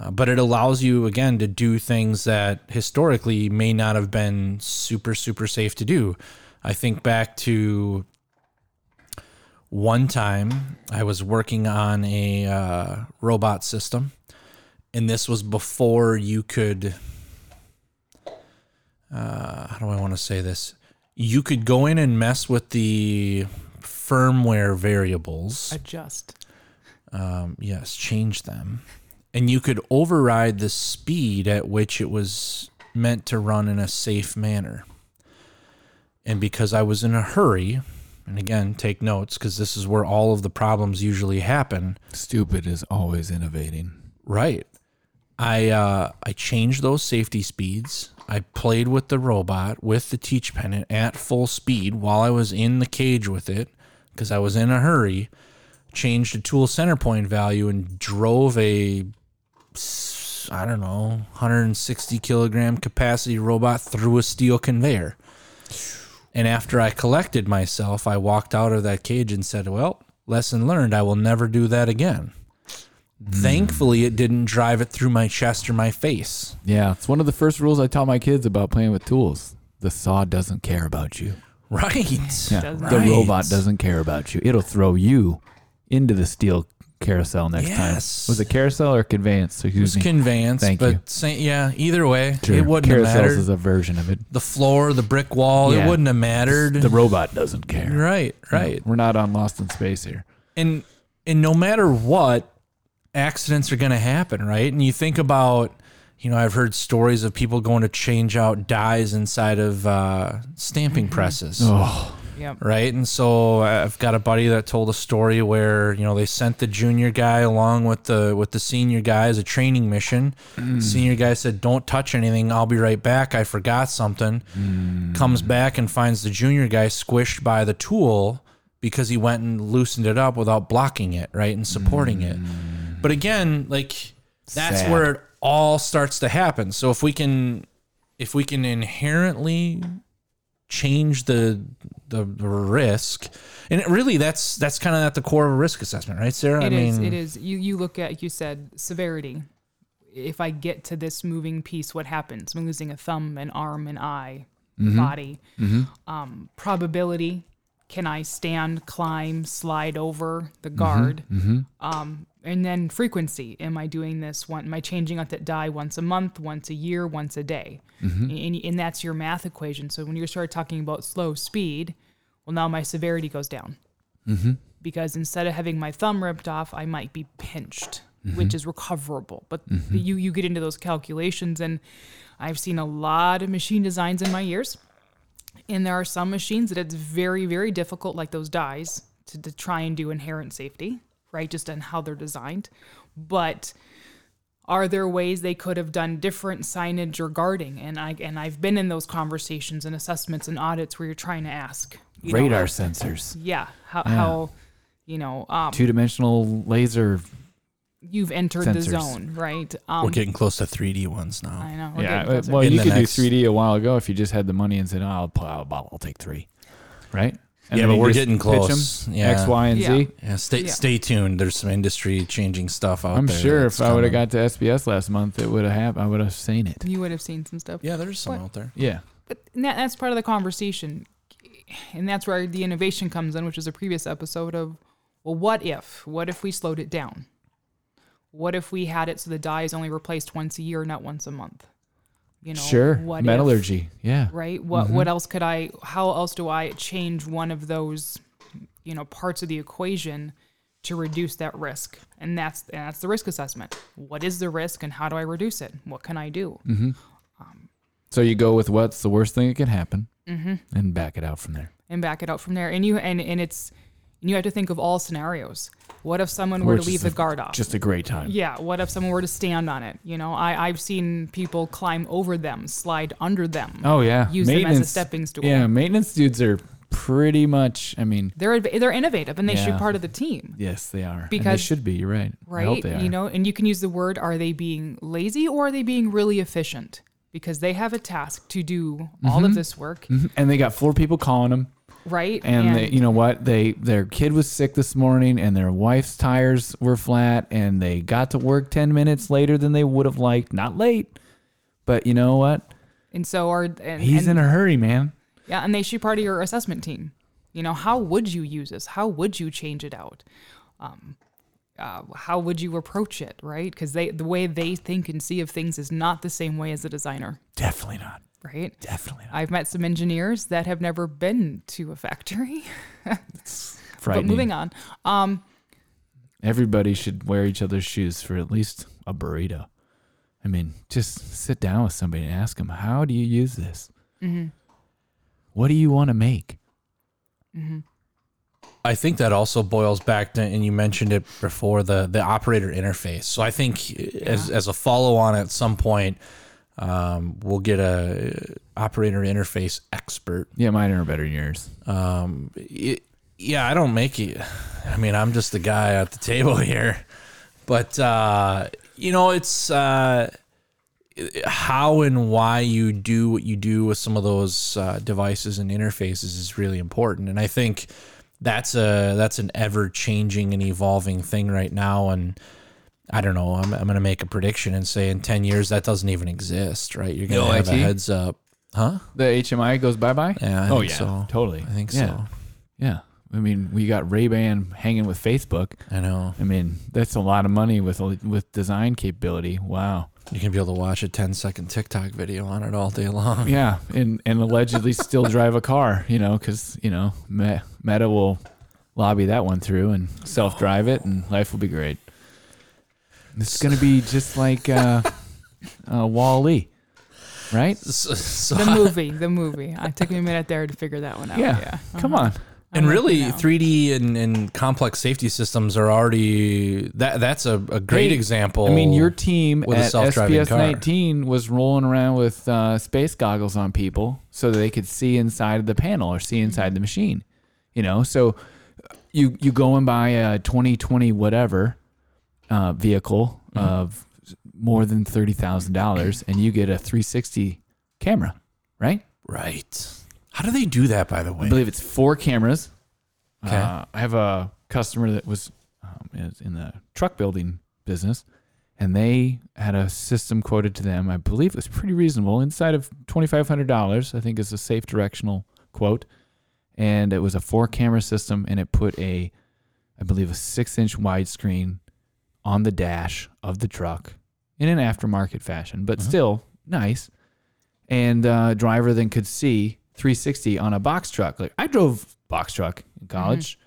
uh, but it allows you again to do things that historically may not have been super super safe to do. I think back to one time I was working on a uh, robot system, and this was before you could. Uh, how do I want to say this? You could go in and mess with the firmware variables. Adjust. Um, yes, change them. And you could override the speed at which it was meant to run in a safe manner. And because I was in a hurry, and again, take notes because this is where all of the problems usually happen. Stupid is always innovating. Right. I uh, I changed those safety speeds. I played with the robot with the teach pendant at full speed while I was in the cage with it because I was in a hurry. Changed the tool center point value and drove a I don't know 160 kilogram capacity robot through a steel conveyor. And after I collected myself, I walked out of that cage and said, "Well, lesson learned. I will never do that again." Hmm. Thankfully, it didn't drive it through my chest or my face. Yeah, it's one of the first rules I taught my kids about playing with tools. The saw doesn't care about you. Right. Yeah, Doesn't. the Right. robot doesn't care about you. It'll throw you into the steel carousel next Yes. time. Was it carousel or conveyance? It was me. conveyance, Thank but you. say, yeah, either way, Sure. it wouldn't have Carousels mattered. is a version of it. the floor, the brick wall, Yeah. it wouldn't have mattered. The robot doesn't care. right, right. We're not on Lost in Space here. and and no matter what accidents are going to happen right? And you think about you know i've heard stories of people going to change out dies inside of uh, stamping mm-hmm. presses. Oh, Yep. right? And so uh, i've got a buddy that told a story where you know they sent the junior guy along with the with the senior guy as a training mission. Mm. Senior guy said don't touch anything. I'll be right back. I forgot something. Mm. Comes back and finds the junior guy squished by the tool because he went and loosened it up without blocking it right and supporting it mm. But again like that's Sad. where it all starts to happen so if we can if we can inherently change the the, the risk and it really that's that's kind of at the core of a risk assessment right sarah It i is. mean It is. You you look at you said severity. If I get to this moving piece, what happens? I'm losing a thumb, an arm, an eye, body. Um, probability. Can I stand, climb, slide over the mm-hmm, guard? Mm-hmm. Um, and then frequency. Am I doing this one? Am I changing out that die once a month, once a year, once a day? Mm-hmm. And, and that's your math equation. So when you start talking about slow speed, well, now my severity goes down because instead of having my thumb ripped off, I might be pinched, which is recoverable. But you you get into those calculations, and I've seen a lot of machine designs in my years, and there are some machines that it's very very difficult, like those dies, to, to try and do inherent safety, right? Just on how they're designed, but are there ways they could have done different signage or guarding and i and i've been in those conversations and assessments and audits where you're trying to ask you know, Radar sensors, yeah how, how you know um, two dimensional laser. You've entered the Sensors. zone right um, We're getting close to 3D ones now. i know we're Yeah, getting closer. well, In you the could next- do 3D a while ago if you just had the money and said, "Oh, I'll, I'll, I'll take three. right? And Yeah, then but you we're just getting pitch 'em, close. Yeah. X, Y, and Yeah. Z. Yeah, stay Yeah. stay tuned. There's some industry changing stuff out there. I'm there. sure that's if I would have coming. got to SPS last month, it would have happened. I would have seen it. you would have seen some stuff Yeah, there's some What? out there. Yeah. but that, that's part of the conversation and that's where the innovation comes in which is a previous episode of well what if what if we slowed it down what if we had it so the die is only replaced once a year not once a month you know sure. what if- Metallurgy. yeah. right what mm-hmm. what else could i how else do i change one of those you know parts of the equation to reduce that risk and that's and that's the risk assessment what is the risk and how do i reduce it what can i do mm-hmm. um, So you go with what's the worst thing that can happen Mm-hmm. and back it out from there. and back it out from there and you and and it's and you have to think of all scenarios what if someone were to leave the a- guard off Just a great time. yeah what if someone were to stand on it you know i i've seen people climb over them slide under them Oh yeah. use them as a stepping stool Yeah, maintenance dudes are pretty much. I mean, they're they're innovative and they should be part of the team yes, they are. and they Because- should be. You're right. Right? You know, and you can use the word are they being lazy or are they being really efficient? Because they have a task to do all Mm-hmm. of this work, Mhm. And they got four people calling them. Right? and, they, you know what they their kid was sick this morning and their wife's tires were flat and they got to work 10 minutes later than they would have liked not late but you know what and so are and, he's and, in a hurry man yeah, and they should be part of your assessment team. You know, how would you use this? How would you change it out? Um, uh, how would you approach it? Right? Because they the way they think and see of things is not the same way as a designer, definitely not right? definitely not I've met some engineers that have never been to a factory. frightening But moving on. Um, everybody should wear each other's shoes for at least a burrito i mean just sit down with somebody and ask them how do you use this Mm-hmm. what do you want to make Mm-hmm. I think that also boils back to, and you mentioned it before, the the operator interface. So I think as as a follow on at some point, um, we'll get a operator interface expert. yeah mine are better than yours Um, it, yeah, I don't make it. I mean, I'm just the guy at the table here, but uh, you know, it's uh, how and why you do what you do with some of those uh, devices and interfaces is really important, and I think that's a that's an ever changing and evolving thing right now, and. I don't know. I'm, I'm going to make a prediction and say in 10 years that doesn't even exist, right? You're going to have a heads up. Huh? the hmi goes bye-bye Yeah. I oh think yeah So. totally I think Yeah. so. Yeah. I mean, we got Ray Ban hanging with Facebook. I know. I mean, that's a lot of money with with design capability. Wow. You can be able to watch a 10 second TikTok video on it all day long. Yeah, and and allegedly still drive a car. You know, because you know Me- Meta will lobby that one through and self drive it, and life will be great. It's gonna be just like uh, uh, Wall-E, right? So, so- the movie, the movie. I took me a minute there to figure that one out. Yeah. Yeah. Come Uh-huh. on. and really, 3D and, and complex safety systems are already that. That's a, a great Hey, example. I mean, your team with a at self-driving SPS car. 19 was rolling around with uh, space goggles on people so that they could see inside of the panel or see inside the machine. You know, so you you go and buy a 2020 whatever uh, vehicle Mm-hmm. of more than thirty thousand dollars, and you get a 360 camera, right? right. How do they do that, by the way? I believe it's four cameras. Okay. Uh, I have a customer that was um, is in the truck building business, and they had a system quoted to them. I believe it was pretty reasonable, inside of twenty five hundred dollars. I think is a safe directional quote, and it was a four camera system, and it put a, I believe a six inch widescreen on the dash of the truck in an aftermarket fashion, but still nice. And uh, driver then could see 360 on a box truck. Like I drove box truck in college,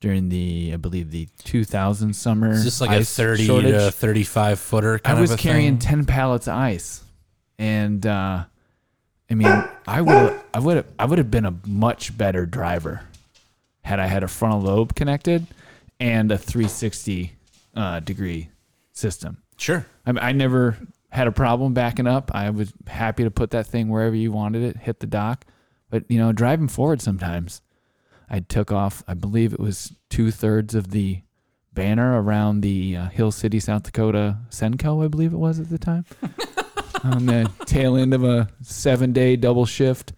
during the I believe the 2000 summer. It's just like a 30 shortage. to 35 footer I was carrying thing. 10 pallets of ice. And uh I mean, I would I would have I would have been a much better driver had I had a frontal lobe connected and a 360 uh, degree system. Sure. I, I never had a problem backing up. I was happy to put that thing wherever you wanted it, hit the dock. But you know, driving forward sometimes, I took off. I believe it was two thirds of the banner around the uh, Hill City, South Dakota Senco. I believe it was at the time. On the tail end of a seven day double shift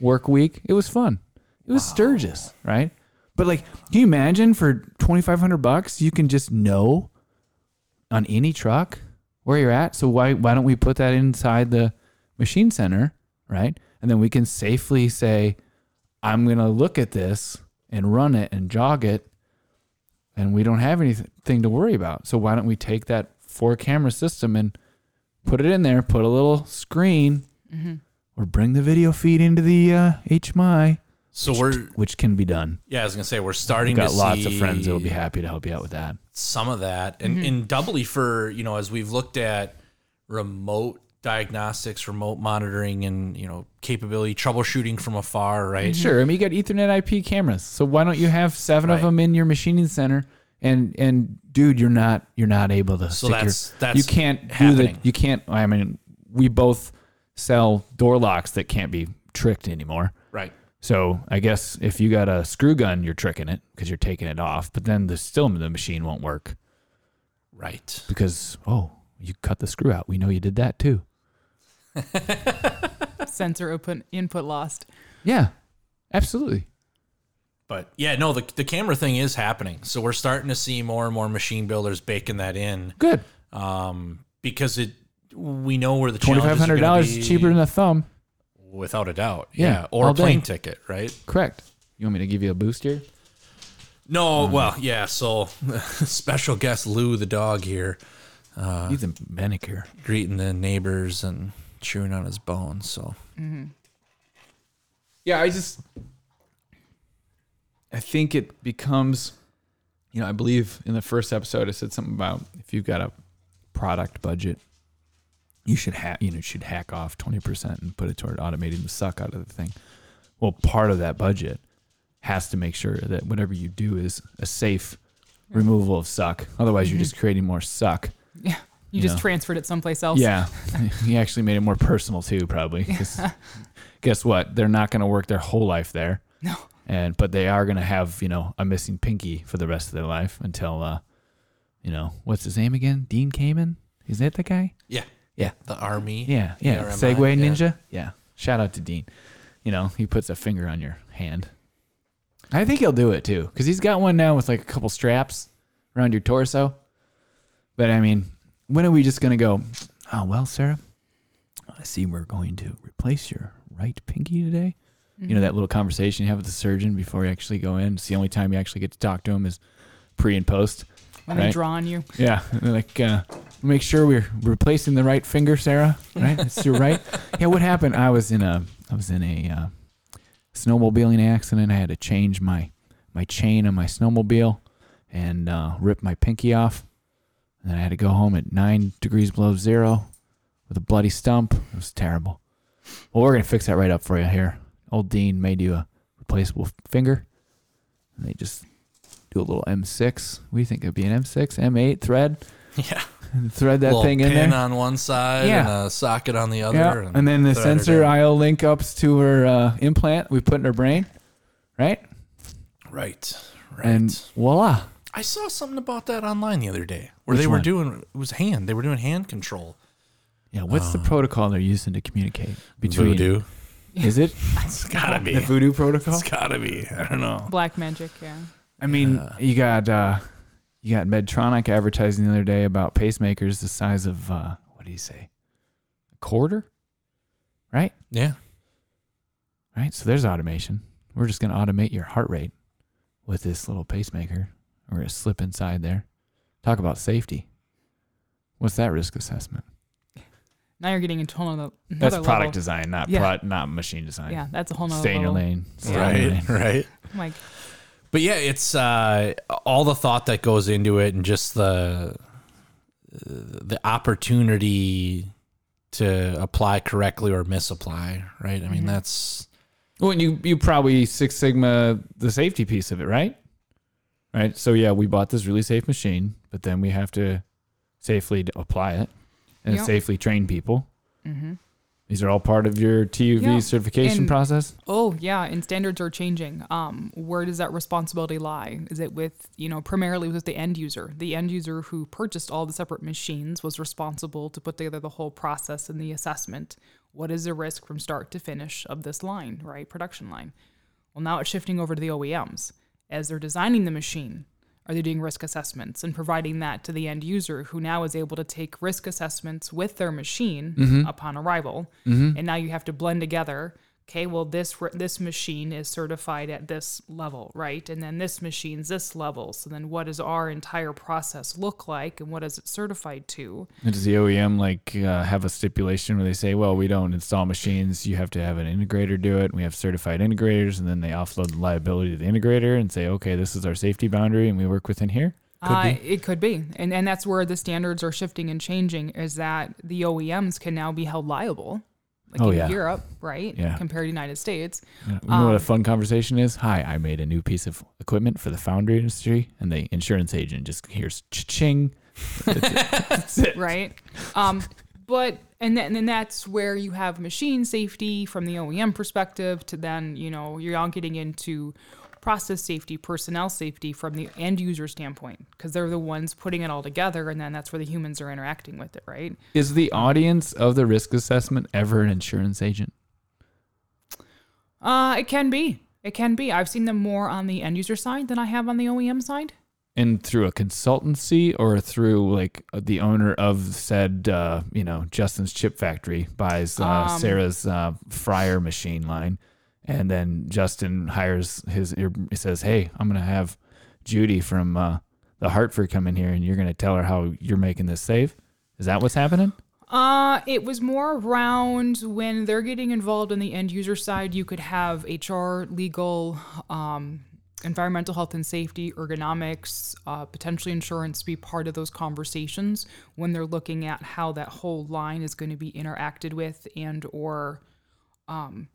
work week, it was fun. It was Sturgis, right? But like, can you imagine for twenty five hundred bucks, you can just know on any truck where you're at. So why why don't we put that inside the machine center, right? And then we can safely say, I'm gonna look at this and run it and jog it, and we don't have anything to worry about. So why don't we take that four camera system and put it in there, put a little screen, or bring the video feed into the uh, HMI, So we're which can be done. yeah, I was gonna say we're starting to see Got to lots see of friends that'll be happy to help you out with that. some of that, and mm-hmm. and doubly for you know as we've looked at remote diagnostics, remote monitoring, and you know capability troubleshooting from afar, right? Mm-hmm. Sure. I mean, you got Ethernet IP cameras, so why don't you have seven of them in your machining center? And and dude, you're not you're not able to. So stick your- that's- that's you can't do that. you can't. I mean, we both sell door locks that can't be tricked anymore. Right. So I guess if you got a screw gun, you're tricking it because you're taking it off. But then the still the machine won't work Right. because oh, you cut the screw out. We know you did that too. Sensor input input lost. Yeah, absolutely. But yeah, no, the the camera thing is happening. So we're starting to see more and more machine builders baking that in, Good. um, because it we know where the twenty five hundred challenges are hundred gonna dollars be, cheaper than a thumb. Without a doubt. Yeah, Yeah, or all a plane day. ticket, right? Correct. You want me to give you a boost here? No, well, yeah. So special guest Lou the dog here, Uh, he's a manicure. greeting the neighbors and chewing on his bones. So Yeah, I just I think it becomes you know, I believe in the first episode I said something about if you've got a product budget, you should ha- you know, should hack off 20% and put it toward automating the suck out of the thing. Well, part of that budget has to make sure that whatever you do is a safe removal of suck. Otherwise, you're just creating more suck. Yeah. You, You just know. transferred it someplace else. Yeah, he actually made it more personal too, probably. 'cause guess what? They're not going to work their whole life there, No. and but they are going to have you know a missing pinky for the rest of their life until uh, you know what's his name again? Dean Kamen? Is that the guy? yeah, Yeah, the army. yeah, yeah. ARMI, Segway yeah. Ninja. Yeah. Shout out to Dean. You know he puts a finger on your hand. I think he'll do it too because he's got one now with like a couple straps around your torso. But I mean, when are we just gonna go? Oh well, Sarah. I see we're going to replace your right pinky today. You know that little conversation you have with the surgeon before you actually go in. It's the only time you actually get to talk to him is pre and post. When they draw on you. Yeah, like uh, make sure we're replacing the right finger, Sarah. Right, it's your right. Yeah, what happened? I was in a I was in a uh, snowmobiling accident. I had to change my my chain on my snowmobile and uh, rip my pinky off. And then I had to go home at nine degrees below zero with a bloody stump. It was terrible. Well, we're gonna fix that right up for you here. Old Dean made you a replaceable finger. And they just do a little M6. We think it'd be an M6, M8 thread? yeah. And thread that Little thing in pin there. on one side Yeah. and a socket on the other. Yeah, and then the thread it sensor in. IO link ups to her uh, implant we put in her brain, right? Right. Right. And voila. I saw something about that online the other day where Which they were one? doing it was hand. They were doing hand control. Yeah, what's the Oh. protocol they're using to communicate between? Voodoo. Is it It's gotta be. the voodoo protocol? It's gotta be. I don't know. Black magic, yeah. I mean, Yeah. you got uh, you got Medtronic advertising the other day about pacemakers the size of uh, what do you say, a quarter, right? Yeah. Right. So there's automation. We're just gonna automate your heart rate with this little pacemaker. We're gonna slip inside there. Talk about safety. What's that risk assessment? Now you're getting into a whole nother, That's another product level. design, not Yeah. pro- not machine design. Yeah, that's a whole nother Stay in your lane. Stay in your Right. lane. Right. Like, but yeah, it's uh, all the thought that goes into it, and just the the opportunity to apply correctly or misapply. Right. I mean, Mm-hmm. that's Well, and you you probably Six Sigma the safety piece of it, right? Right. So yeah, we bought this really safe machine, but then we have to safely apply it and Yep. safely train people. Mm-hmm. These are all part of your TUV Yeah, certification and- process. Oh yeah, and standards are changing. Um, where does that responsibility lie? Is it with you know primarily with the end user? The end user who purchased all the separate machines was responsible to put together the whole process and the assessment. What is the risk from start to finish of this line, right? Production line. Well, now it's shifting over to the OEMs as they're designing the machine. Are they doing risk assessments and providing that to the end user who now is able to take risk assessments with their machine mm-hmm. upon arrival? Mm-hmm. And now you have to blend together. Okay, well this this machine is certified at this level, right? And then this machine's this level. So then what does our entire process look like and what is it certified to? And does the OEM like uh, have a stipulation where they say, well, we don't install machines. You have to have an integrator do it. We have certified integrators, and then they offload the liability to the integrator and say, okay, this is our safety boundary, and we work within here. Could uh. It could be, and and that's where the standards are shifting and changing. Is that the OEMs can now be held liable, like Oh, in yeah. Europe, right? Yeah. Compared to United States. Yeah. You know what Um, a fun conversation is? Hi, I made a new piece of equipment for the foundry industry, and the insurance agent just hears ching. Right? Um, but and then and then that's where you have machine safety from the OEM perspective to then you know you're all getting into process safety, personnel safety from the end user standpoint because they're the ones putting it all together, and then that's where the humans are interacting with it, right? Is the audience of the risk assessment ever an insurance agent? Uh, it can be. It can be. I've seen them more on the end user side than I have on the OEM side. And through a consultancy or through like the owner of said, uh, you know, Justin's chip factory buys uh, Um, Sarah's uh, fryer machine line, and then Justin hires his. He says, "Hey, I'm gonna have Judy from uh, the Hartford come in here, and you're gonna tell her how you're making this safe." Is that what's happening? Uh, it was more around when they're getting involved in the end user side. You could have HR, legal, um, environmental health and safety, ergonomics, uh, potentially insurance be part of those conversations when they're looking at how that whole line is going to be interacted with and or um,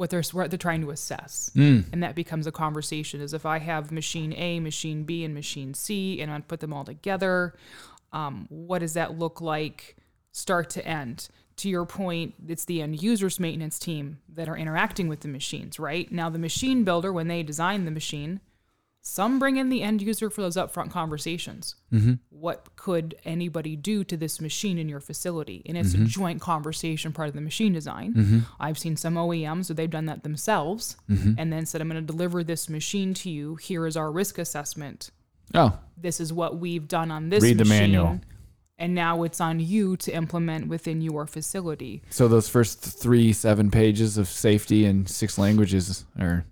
what they're what they're trying to assess. And that becomes a conversation. Is if I have machine A, machine B, and machine C, and I put them all together, um, what does that look like start to end? To your point, it's the end users maintenance team that are interacting with the machines, right? Now, the machine builder, when they design the machine, some bring in the end user for those upfront conversations. Mm-hmm. What could anybody do to this machine in your facility? And it's a mm-hmm. joint conversation part of the machine design. Mm-hmm. I've seen some OEMs where they've done that themselves and then said, I'm going to deliver this machine to you. Here is our risk assessment Oh, this is what we've done on this Read the manual. and now it's on you to implement within your facility so those first three seven pages of safety in six languages are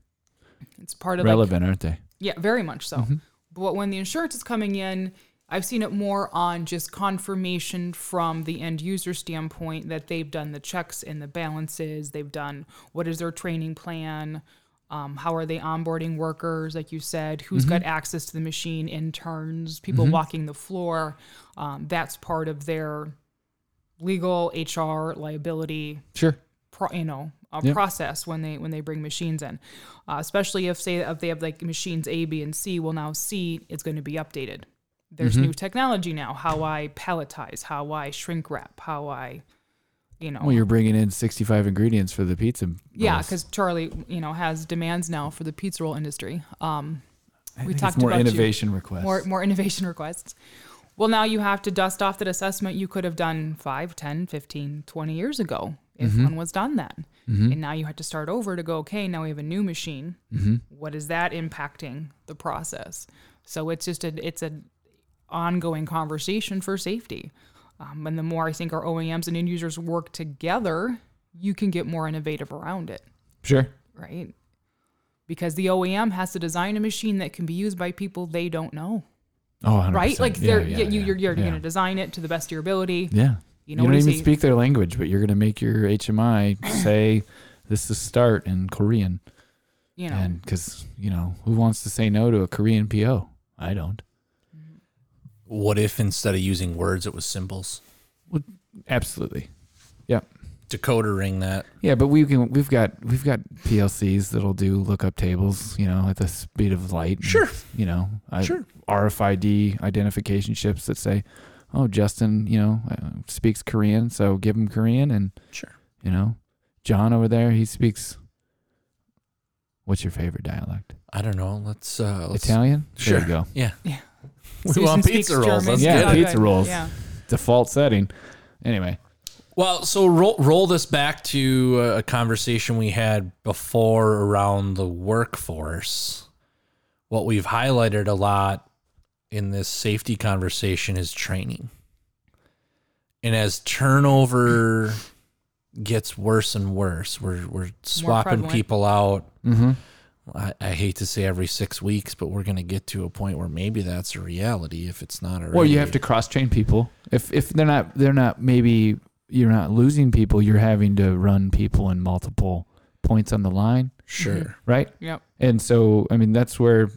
it's part of like, relevant, aren't they? Yeah very much so. But when the insurance is coming in i've seen it more on just confirmation from the end user standpoint that they've done the checks and the balances they've done what is their training plan um, how are they onboarding workers like you said Who's got access to the machine interns people walking the floor. Um, that's part of their legal hr liability Sure. pro, you know a Yep. process when they when they bring machines in uh, especially if say if they have like machines a b and c well now c is going to be updated there's Mm-hmm. new technology now how i palletize how i shrink wrap how i you know Well, you're bringing in 65 ingredients for the pizza. yeah because charlie you know has demands now for the pizza roll industry um we talked more about you- innovation requests. more more innovation requests well now you have to dust off that assessment you could have done 5 10 15 20 years ago if Mm-hmm. one was done then and now you have to start over to go okay now we have a new machine Mm-hmm. What is that impacting the process so it's just a it's an ongoing conversation for safety um, and the more i think our oems and end users work together you can get more innovative around it Sure. right because the OEM has to design a machine that can be used by people they don't know Oh, 100%. right? Like they're yeah, yeah, you, yeah, you're, you're going to design it to the best of your ability. Yeah. You You, don't even he- speak their language, but you're going to make your HMI say this is start in Korean. You know, And because, you know, who wants to say no to a Korean PO? I don't. Mm-hmm. What if instead of using words, it was symbols? Absolutely. Yep. Decoder ring that. Yeah, but we can we've got we've got PLCs that'll do lookup tables, you know, at the speed of light. and, Sure. You know, uh, I, Sure. RFID identification chips that say, "Oh, Justin, you know, uh, speaks Korean, so give him Korean." And Sure. you know, John over there, he speaks. What's your favorite dialect? I don't know. Let's uh let's Italian. Sure. There you go. Yeah. Yeah. We Susan want pizza rolls. German. Let's Yeah, get it. pizza rolls. Yeah. Default setting. Anyway, Well, so roll roll this back to a conversation we had before around the workforce. What we've highlighted a lot in this safety conversation is training. And as turnover gets worse and worse, we're we're swapping people out. mm-hmm. I, I hate to say every six weeks, but we're going to get to a point where maybe that's a reality if it's not already. Well, you have to cross train people. If if they're not they're not maybe you're not losing people, you're having to run people in multiple points on the line, Sure. right? Yep. And so I mean that's where what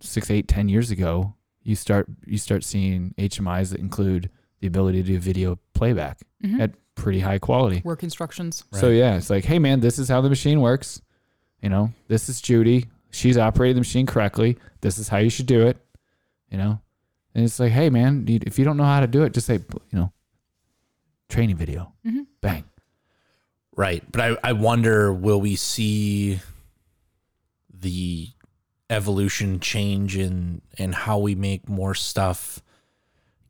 six, eight, ten years ago you start you start seeing HMIs that include the ability to do video playback Mhm. at pretty high quality. Work instructions. So yeah, it's like, hey man, this is how the machine works. You know, this is Judy. She's operated the machine correctly. This is how you should do it. You know, and it's like, hey man, if you don't know how to do it, just say, you know, training video. Mhm. Bang. Right. But I, I wonder will we see the evolution change in in how we make more stuff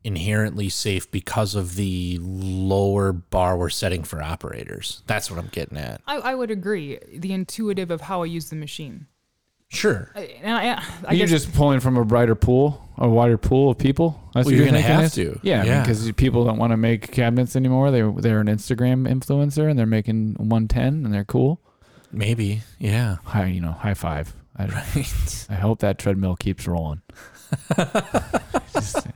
inherently safe because of the lower bar we're setting for operators. That's what I'm getting at. I, I would agree. The intuitive of how I use the machine. Sure. I- And I, I you're guess just pulling from a brighter pool, a wider pool of people. That's Well, what you're gonna have is? to. Yeah, Yeah. because people don't want to make cabinets anymore. They they're an Instagram influencer and they're making 110 and they're cool. Maybe. Yeah. High, you know, high five. I, Right. I hope that treadmill keeps rolling. Just-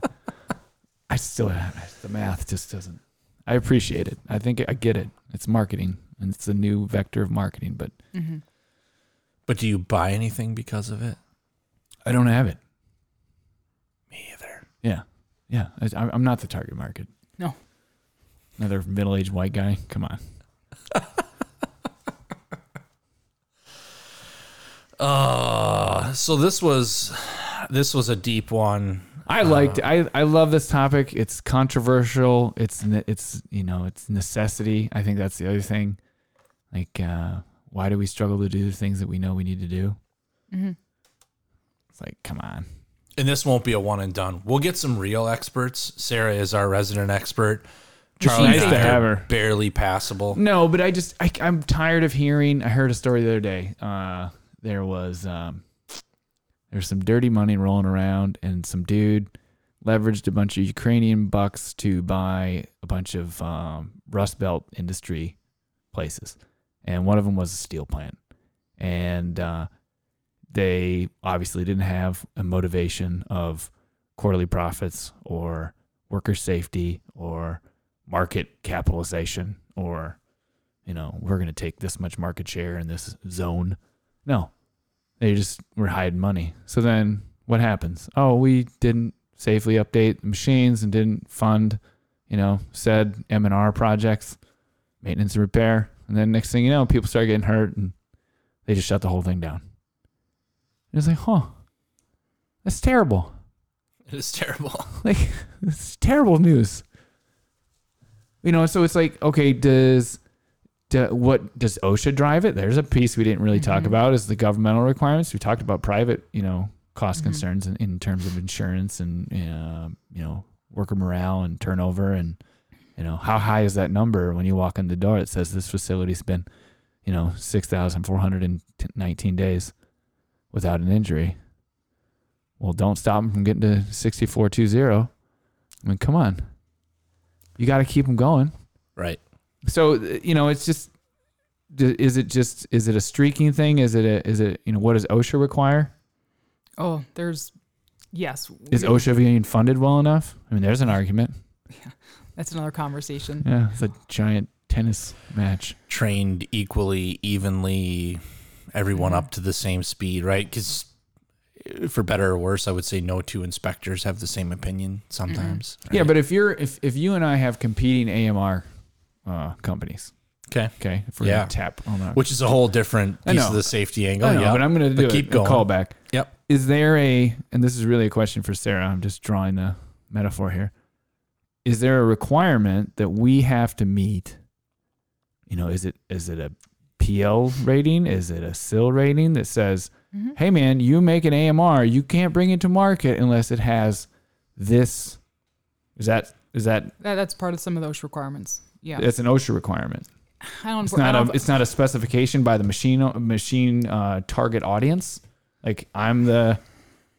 I still have the math just doesn't. I appreciate it. I think I get it. It's marketing and it's a new vector of marketing, but Mhm. But do you buy anything because of it? I don't have it. Me either. Yeah, yeah. I, I'm not the target market. No. Another middle-aged white guy. Come on. Uh so this was this was a deep one. I liked. I I love this topic. It's controversial. It's ne- it's you know it's necessity. I think that's the other thing. Like, uh, why do we struggle to do the things that we know we need to do? Mm-hmm. It's like, come on. And this won't be a one and done. We'll get some real experts. Sarah is our resident expert. It's Charlie nice and to I have her. barely passable. No, but I just I, I'm tired of hearing. I heard a story the other day. Uh, there was um, there's some dirty money rolling around, and some dude leveraged a bunch of Ukrainian bucks to buy a bunch of um, Rust Belt industry places, and one of them was a steel plant, and uh, they obviously didn't have a motivation of quarterly profits or worker safety or market capitalization or you know we're going to take this much market share in this zone. No they just were hiding money. So then what happens? Oh we didn't safely update the machines and didn't fund you know said m&r projects maintenance and repair. And then next thing you know people start getting hurt and they just shut the whole thing down. It's like huh that's terrible. It is terrible. like it's terrible news. You know so it's like okay does do, what does osha drive it there's a piece we didn't really talk Mhm. about is the governmental requirements we talked about private you know cost Mhm. concerns in, in terms of insurance and uh, you know worker morale and turnover and you know how high is that number when you walk in the door it says this facility's been you know 6419 days without an injury well don't stop them from getting to 6420 I mean, come on. You got to keep them going. Right. So, you know, it's just is it just is it a streaking thing? Is it a is it, you know, what does OSHA require? Oh, there's yes. Is we- OSHA being funded well enough? I mean, there's an argument. Yeah, That's another conversation. Yeah, it's a giant tennis match. Trained equally, evenly, everyone up to the same speed, right? Because eh, for better or worse, I would say no two inspectors have the same opinion mm-hmm. sometimes. Yeah, but if you're if if you and I have competing AMR uh, companies, Okay. okay, if we're Yeah. gonna tap on that, Which is a whole different I piece know. of the safety angle. I know, yeah. but I'm gonna do But keep it, going. a callback. Yep. Is there a and this is really a question for Sarah? I'm just drawing the metaphor here. Is there a requirement that we have to meet? You know, is it is it a PL rating? Is it a SIL rating that says, Mhm. "Hey, man, you make an AMR, you can't bring it to market unless it has this." Is that is that That, that's part of some of those requirements. Yeah. it's an OSHA requirement? I don't. It's I not don't a it's not a specification by the machine machine uh, target audience. Like I'm the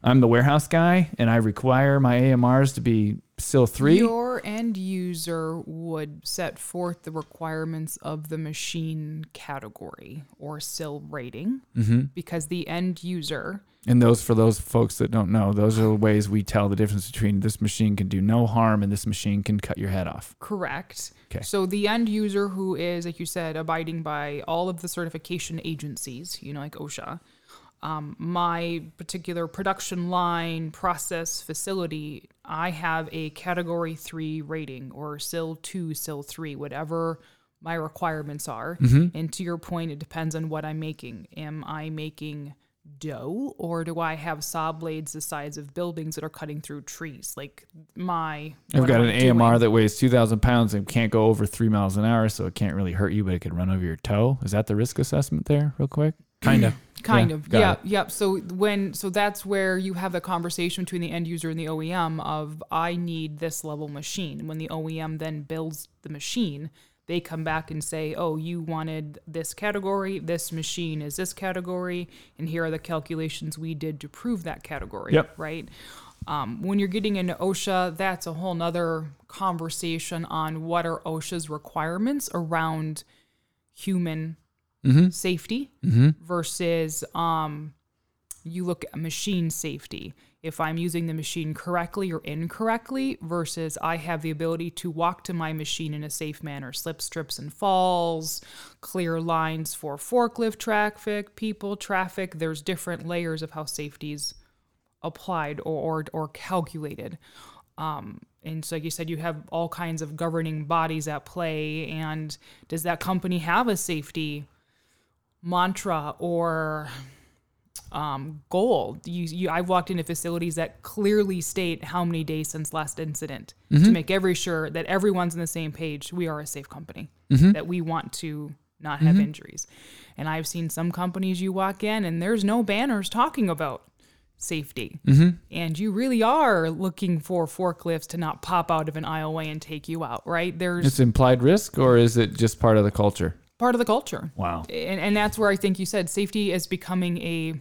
I'm the warehouse guy, and I require my AMRs to be SIL three. Your end user would set forth the requirements of the machine category or SIL rating hmm because the end user, And those for those folks that don't know, those are the ways we tell the difference between this machine can do no harm and this machine can cut your head off. Correct. Okay. So the end user who is, like you said, abiding by all of the certification agencies, you know, like OSHA. Um, my particular production line process facility, I have a category three rating or SIL two, SIL three, whatever my requirements are. And to your point, it depends on what I'm making. Am I making dough or do I have saw blades the size of buildings that are cutting through trees? Like my. I've got an doing? AMR that weighs two thousand pounds and can't go over three miles an hour, so it can't really hurt you, but it could run over your toe. Is that the risk assessment there, real quick? kind of. kind Yeah, of got yeah it. yep so when so that's where you have the conversation between the end user and the OEM of I need this level machine when the OEM then builds the machine they come back and say oh you wanted this category this machine is this category and here are the calculations we did to prove that category Yep. right um, when you're getting into OSHA, that's a whole nother conversation on what are OSHA's requirements around human safety versus um, you look at machine safety. If I'm using the machine correctly or incorrectly, versus I have the ability to walk to my machine in a safe manner, slip, strips, and falls, clear lines for forklift traffic, people traffic. There's different layers of how safety's applied or or, or calculated. Um, and so, like you said, you have all kinds of governing bodies at play. And does that company have a safety mantra or um, goal? You, you, I've walked into facilities that clearly state how many days since last incident to mm-hmm. make every sure that everyone's on the same page. We are a safe company, mm-hmm. that we want to not have mm-hmm. injuries. And I've seen some companies you walk in and there's no banners talking about safety. And you really are looking for forklifts to not pop out of an aisleway and take you out, right? There's It's implied risk, or is it just part of the culture? part of the culture. Wow. And, and that's where I think you said safety is becoming a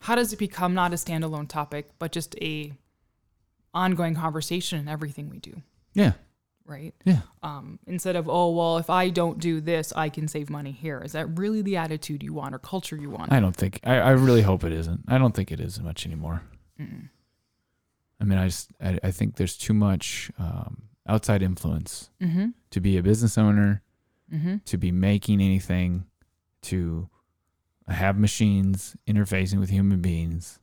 how does it become not a standalone topic, but just a ongoing conversation in everything we do, Yeah. right? Yeah. Um, instead of, oh, well, if I don't do this, I can save money here. Is that really the attitude you want or culture you want? I don't think. I, I really hope it isn't. I don't think it is much anymore. I mean, I just I, I think there's too much um, outside influence mm-hmm. to be a business owner, Mm-hmm. to be making anything, to have machines interfacing with human beings,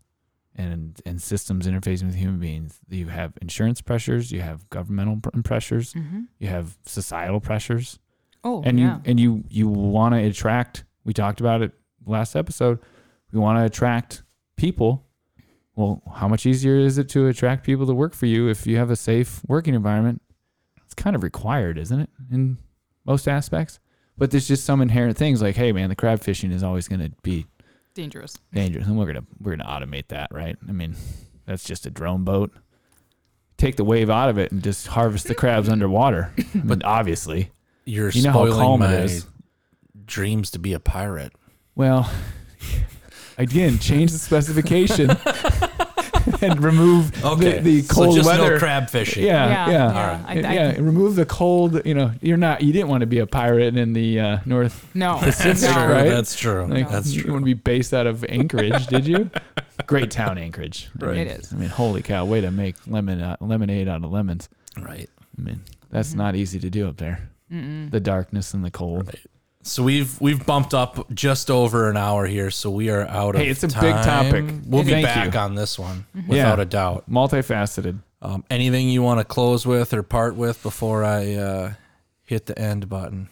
and and systems interfacing with human beings. You have insurance pressures, you have governmental pr- pressures, Mm-hmm. you have societal pressures. Oh, and yeah. you and you you want to attract we talked about it last episode we want to attract people well how much easier is it to attract people to work for you if you have a safe working environment it's kind of required isn't it in most aspects but there's just some inherent things like hey man the crab fishing is always going to be Dangerous. dangerous and we're going to we're going to automate that right i mean that's just a drone boat take the wave out of it and just harvest the crabs underwater but obviously You're You know how spoiling calm it my is. dreams to be a pirate. Well, again, change the specification and remove the, the cold so just weather. no crab fishing. yeah, Yeah, yeah, yeah. yeah. I- I- yeah, remove the cold. You know, you're not. You didn't want to be a pirate in the uh, North. No. Pacific, no. True, right? That's true. Like, That's You true. want to be based out of Anchorage, did you? Great town, Anchorage. Right. It is. I mean, holy cow! Way to make lemon uh, lemonade out of lemons. Right. I mean, that's not easy to do up there. Mm-mm. The darkness and the cold. Right. So we've we've bumped up just over an hour here, so we are out of Hey, it's a big topic. We'll be Thank back you. on this one Mm-hmm. without Yeah. a doubt. Multifaceted. Um, anything you want to close with or part with before I uh, hit the end button?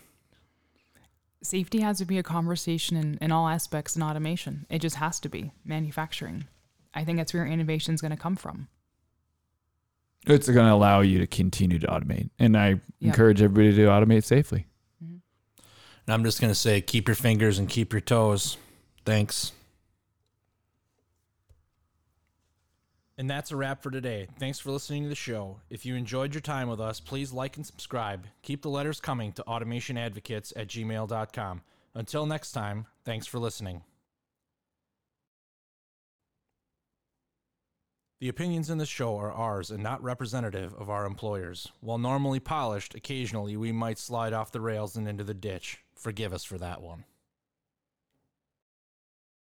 Safety has to be a conversation in, in all aspects in automation. It just has to be manufacturing. I think that's where innovation is going to come from. It's going to allow you to continue to automate. And I Yeah. encourage everybody to automate safely. And I'm just gonna say, keep your fingers and keep your toes. Thanks. And that's a wrap for today. Thanks for listening to the show. If you enjoyed your time with us, please like and subscribe. Keep the letters coming to automationadvocates at gmail.com. Until next time, thanks for listening. The opinions in this show are ours and not representative of our employers. While normally polished, occasionally we might slide off the rails and into the ditch. Forgive us for that one.